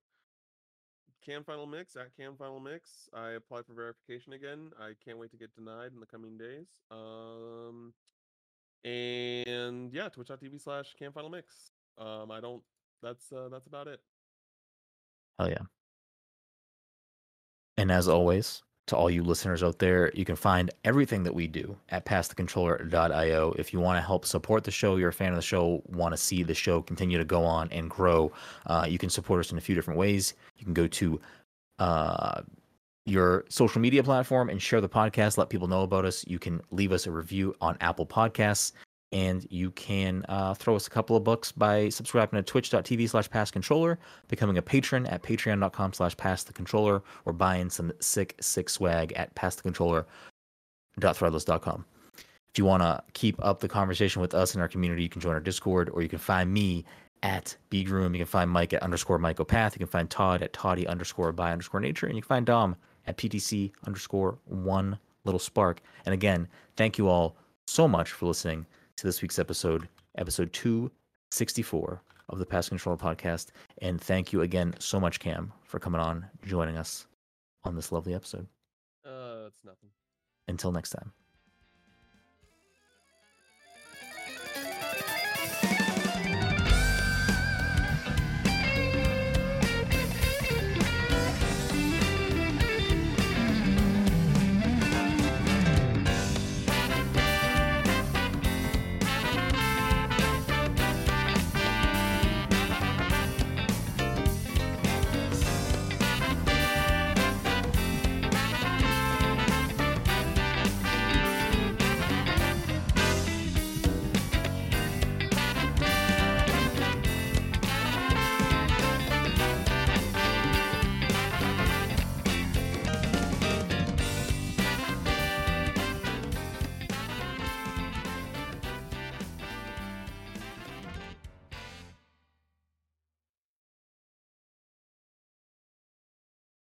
Cam Final Mix at Cam Final Mix. I applied for verification again. I can't wait to get denied in the coming days. Um, and yeah, twitch.tv slash Cam Final Mix. Um, I don't. That's uh, that's about it. Hell yeah. And as always, to all you listeners out there, you can find everything that we do at passthecontroller.io. If you want to help support the show, you're a fan of the show, want to see the show continue to go on and grow, uh, you can support us in a few different ways. You can go to uh, your social media platform and share the podcast, let people know about us. You can leave us a review on Apple Podcasts. And you can uh, throw us a couple of bucks by subscribing to twitch.tv slash passcontroller becoming a patron at patreon.com slash pass the controller or buying some sick sick swag at passthecontroller.threadless.com if you want to keep up the conversation with us in our community you can join our discord or you can find me at bgroom. You can find mike at underscore mycopath you can find todd at toddy underscore by underscore nature and you can find dom at ptc underscore one little spark. And again thank you all so much for listening to this week's episode episode 264 of the pass controller podcast and thank you again so much, Cam, for coming on, joining us on this lovely episode. Uh, it's nothing. Until next time.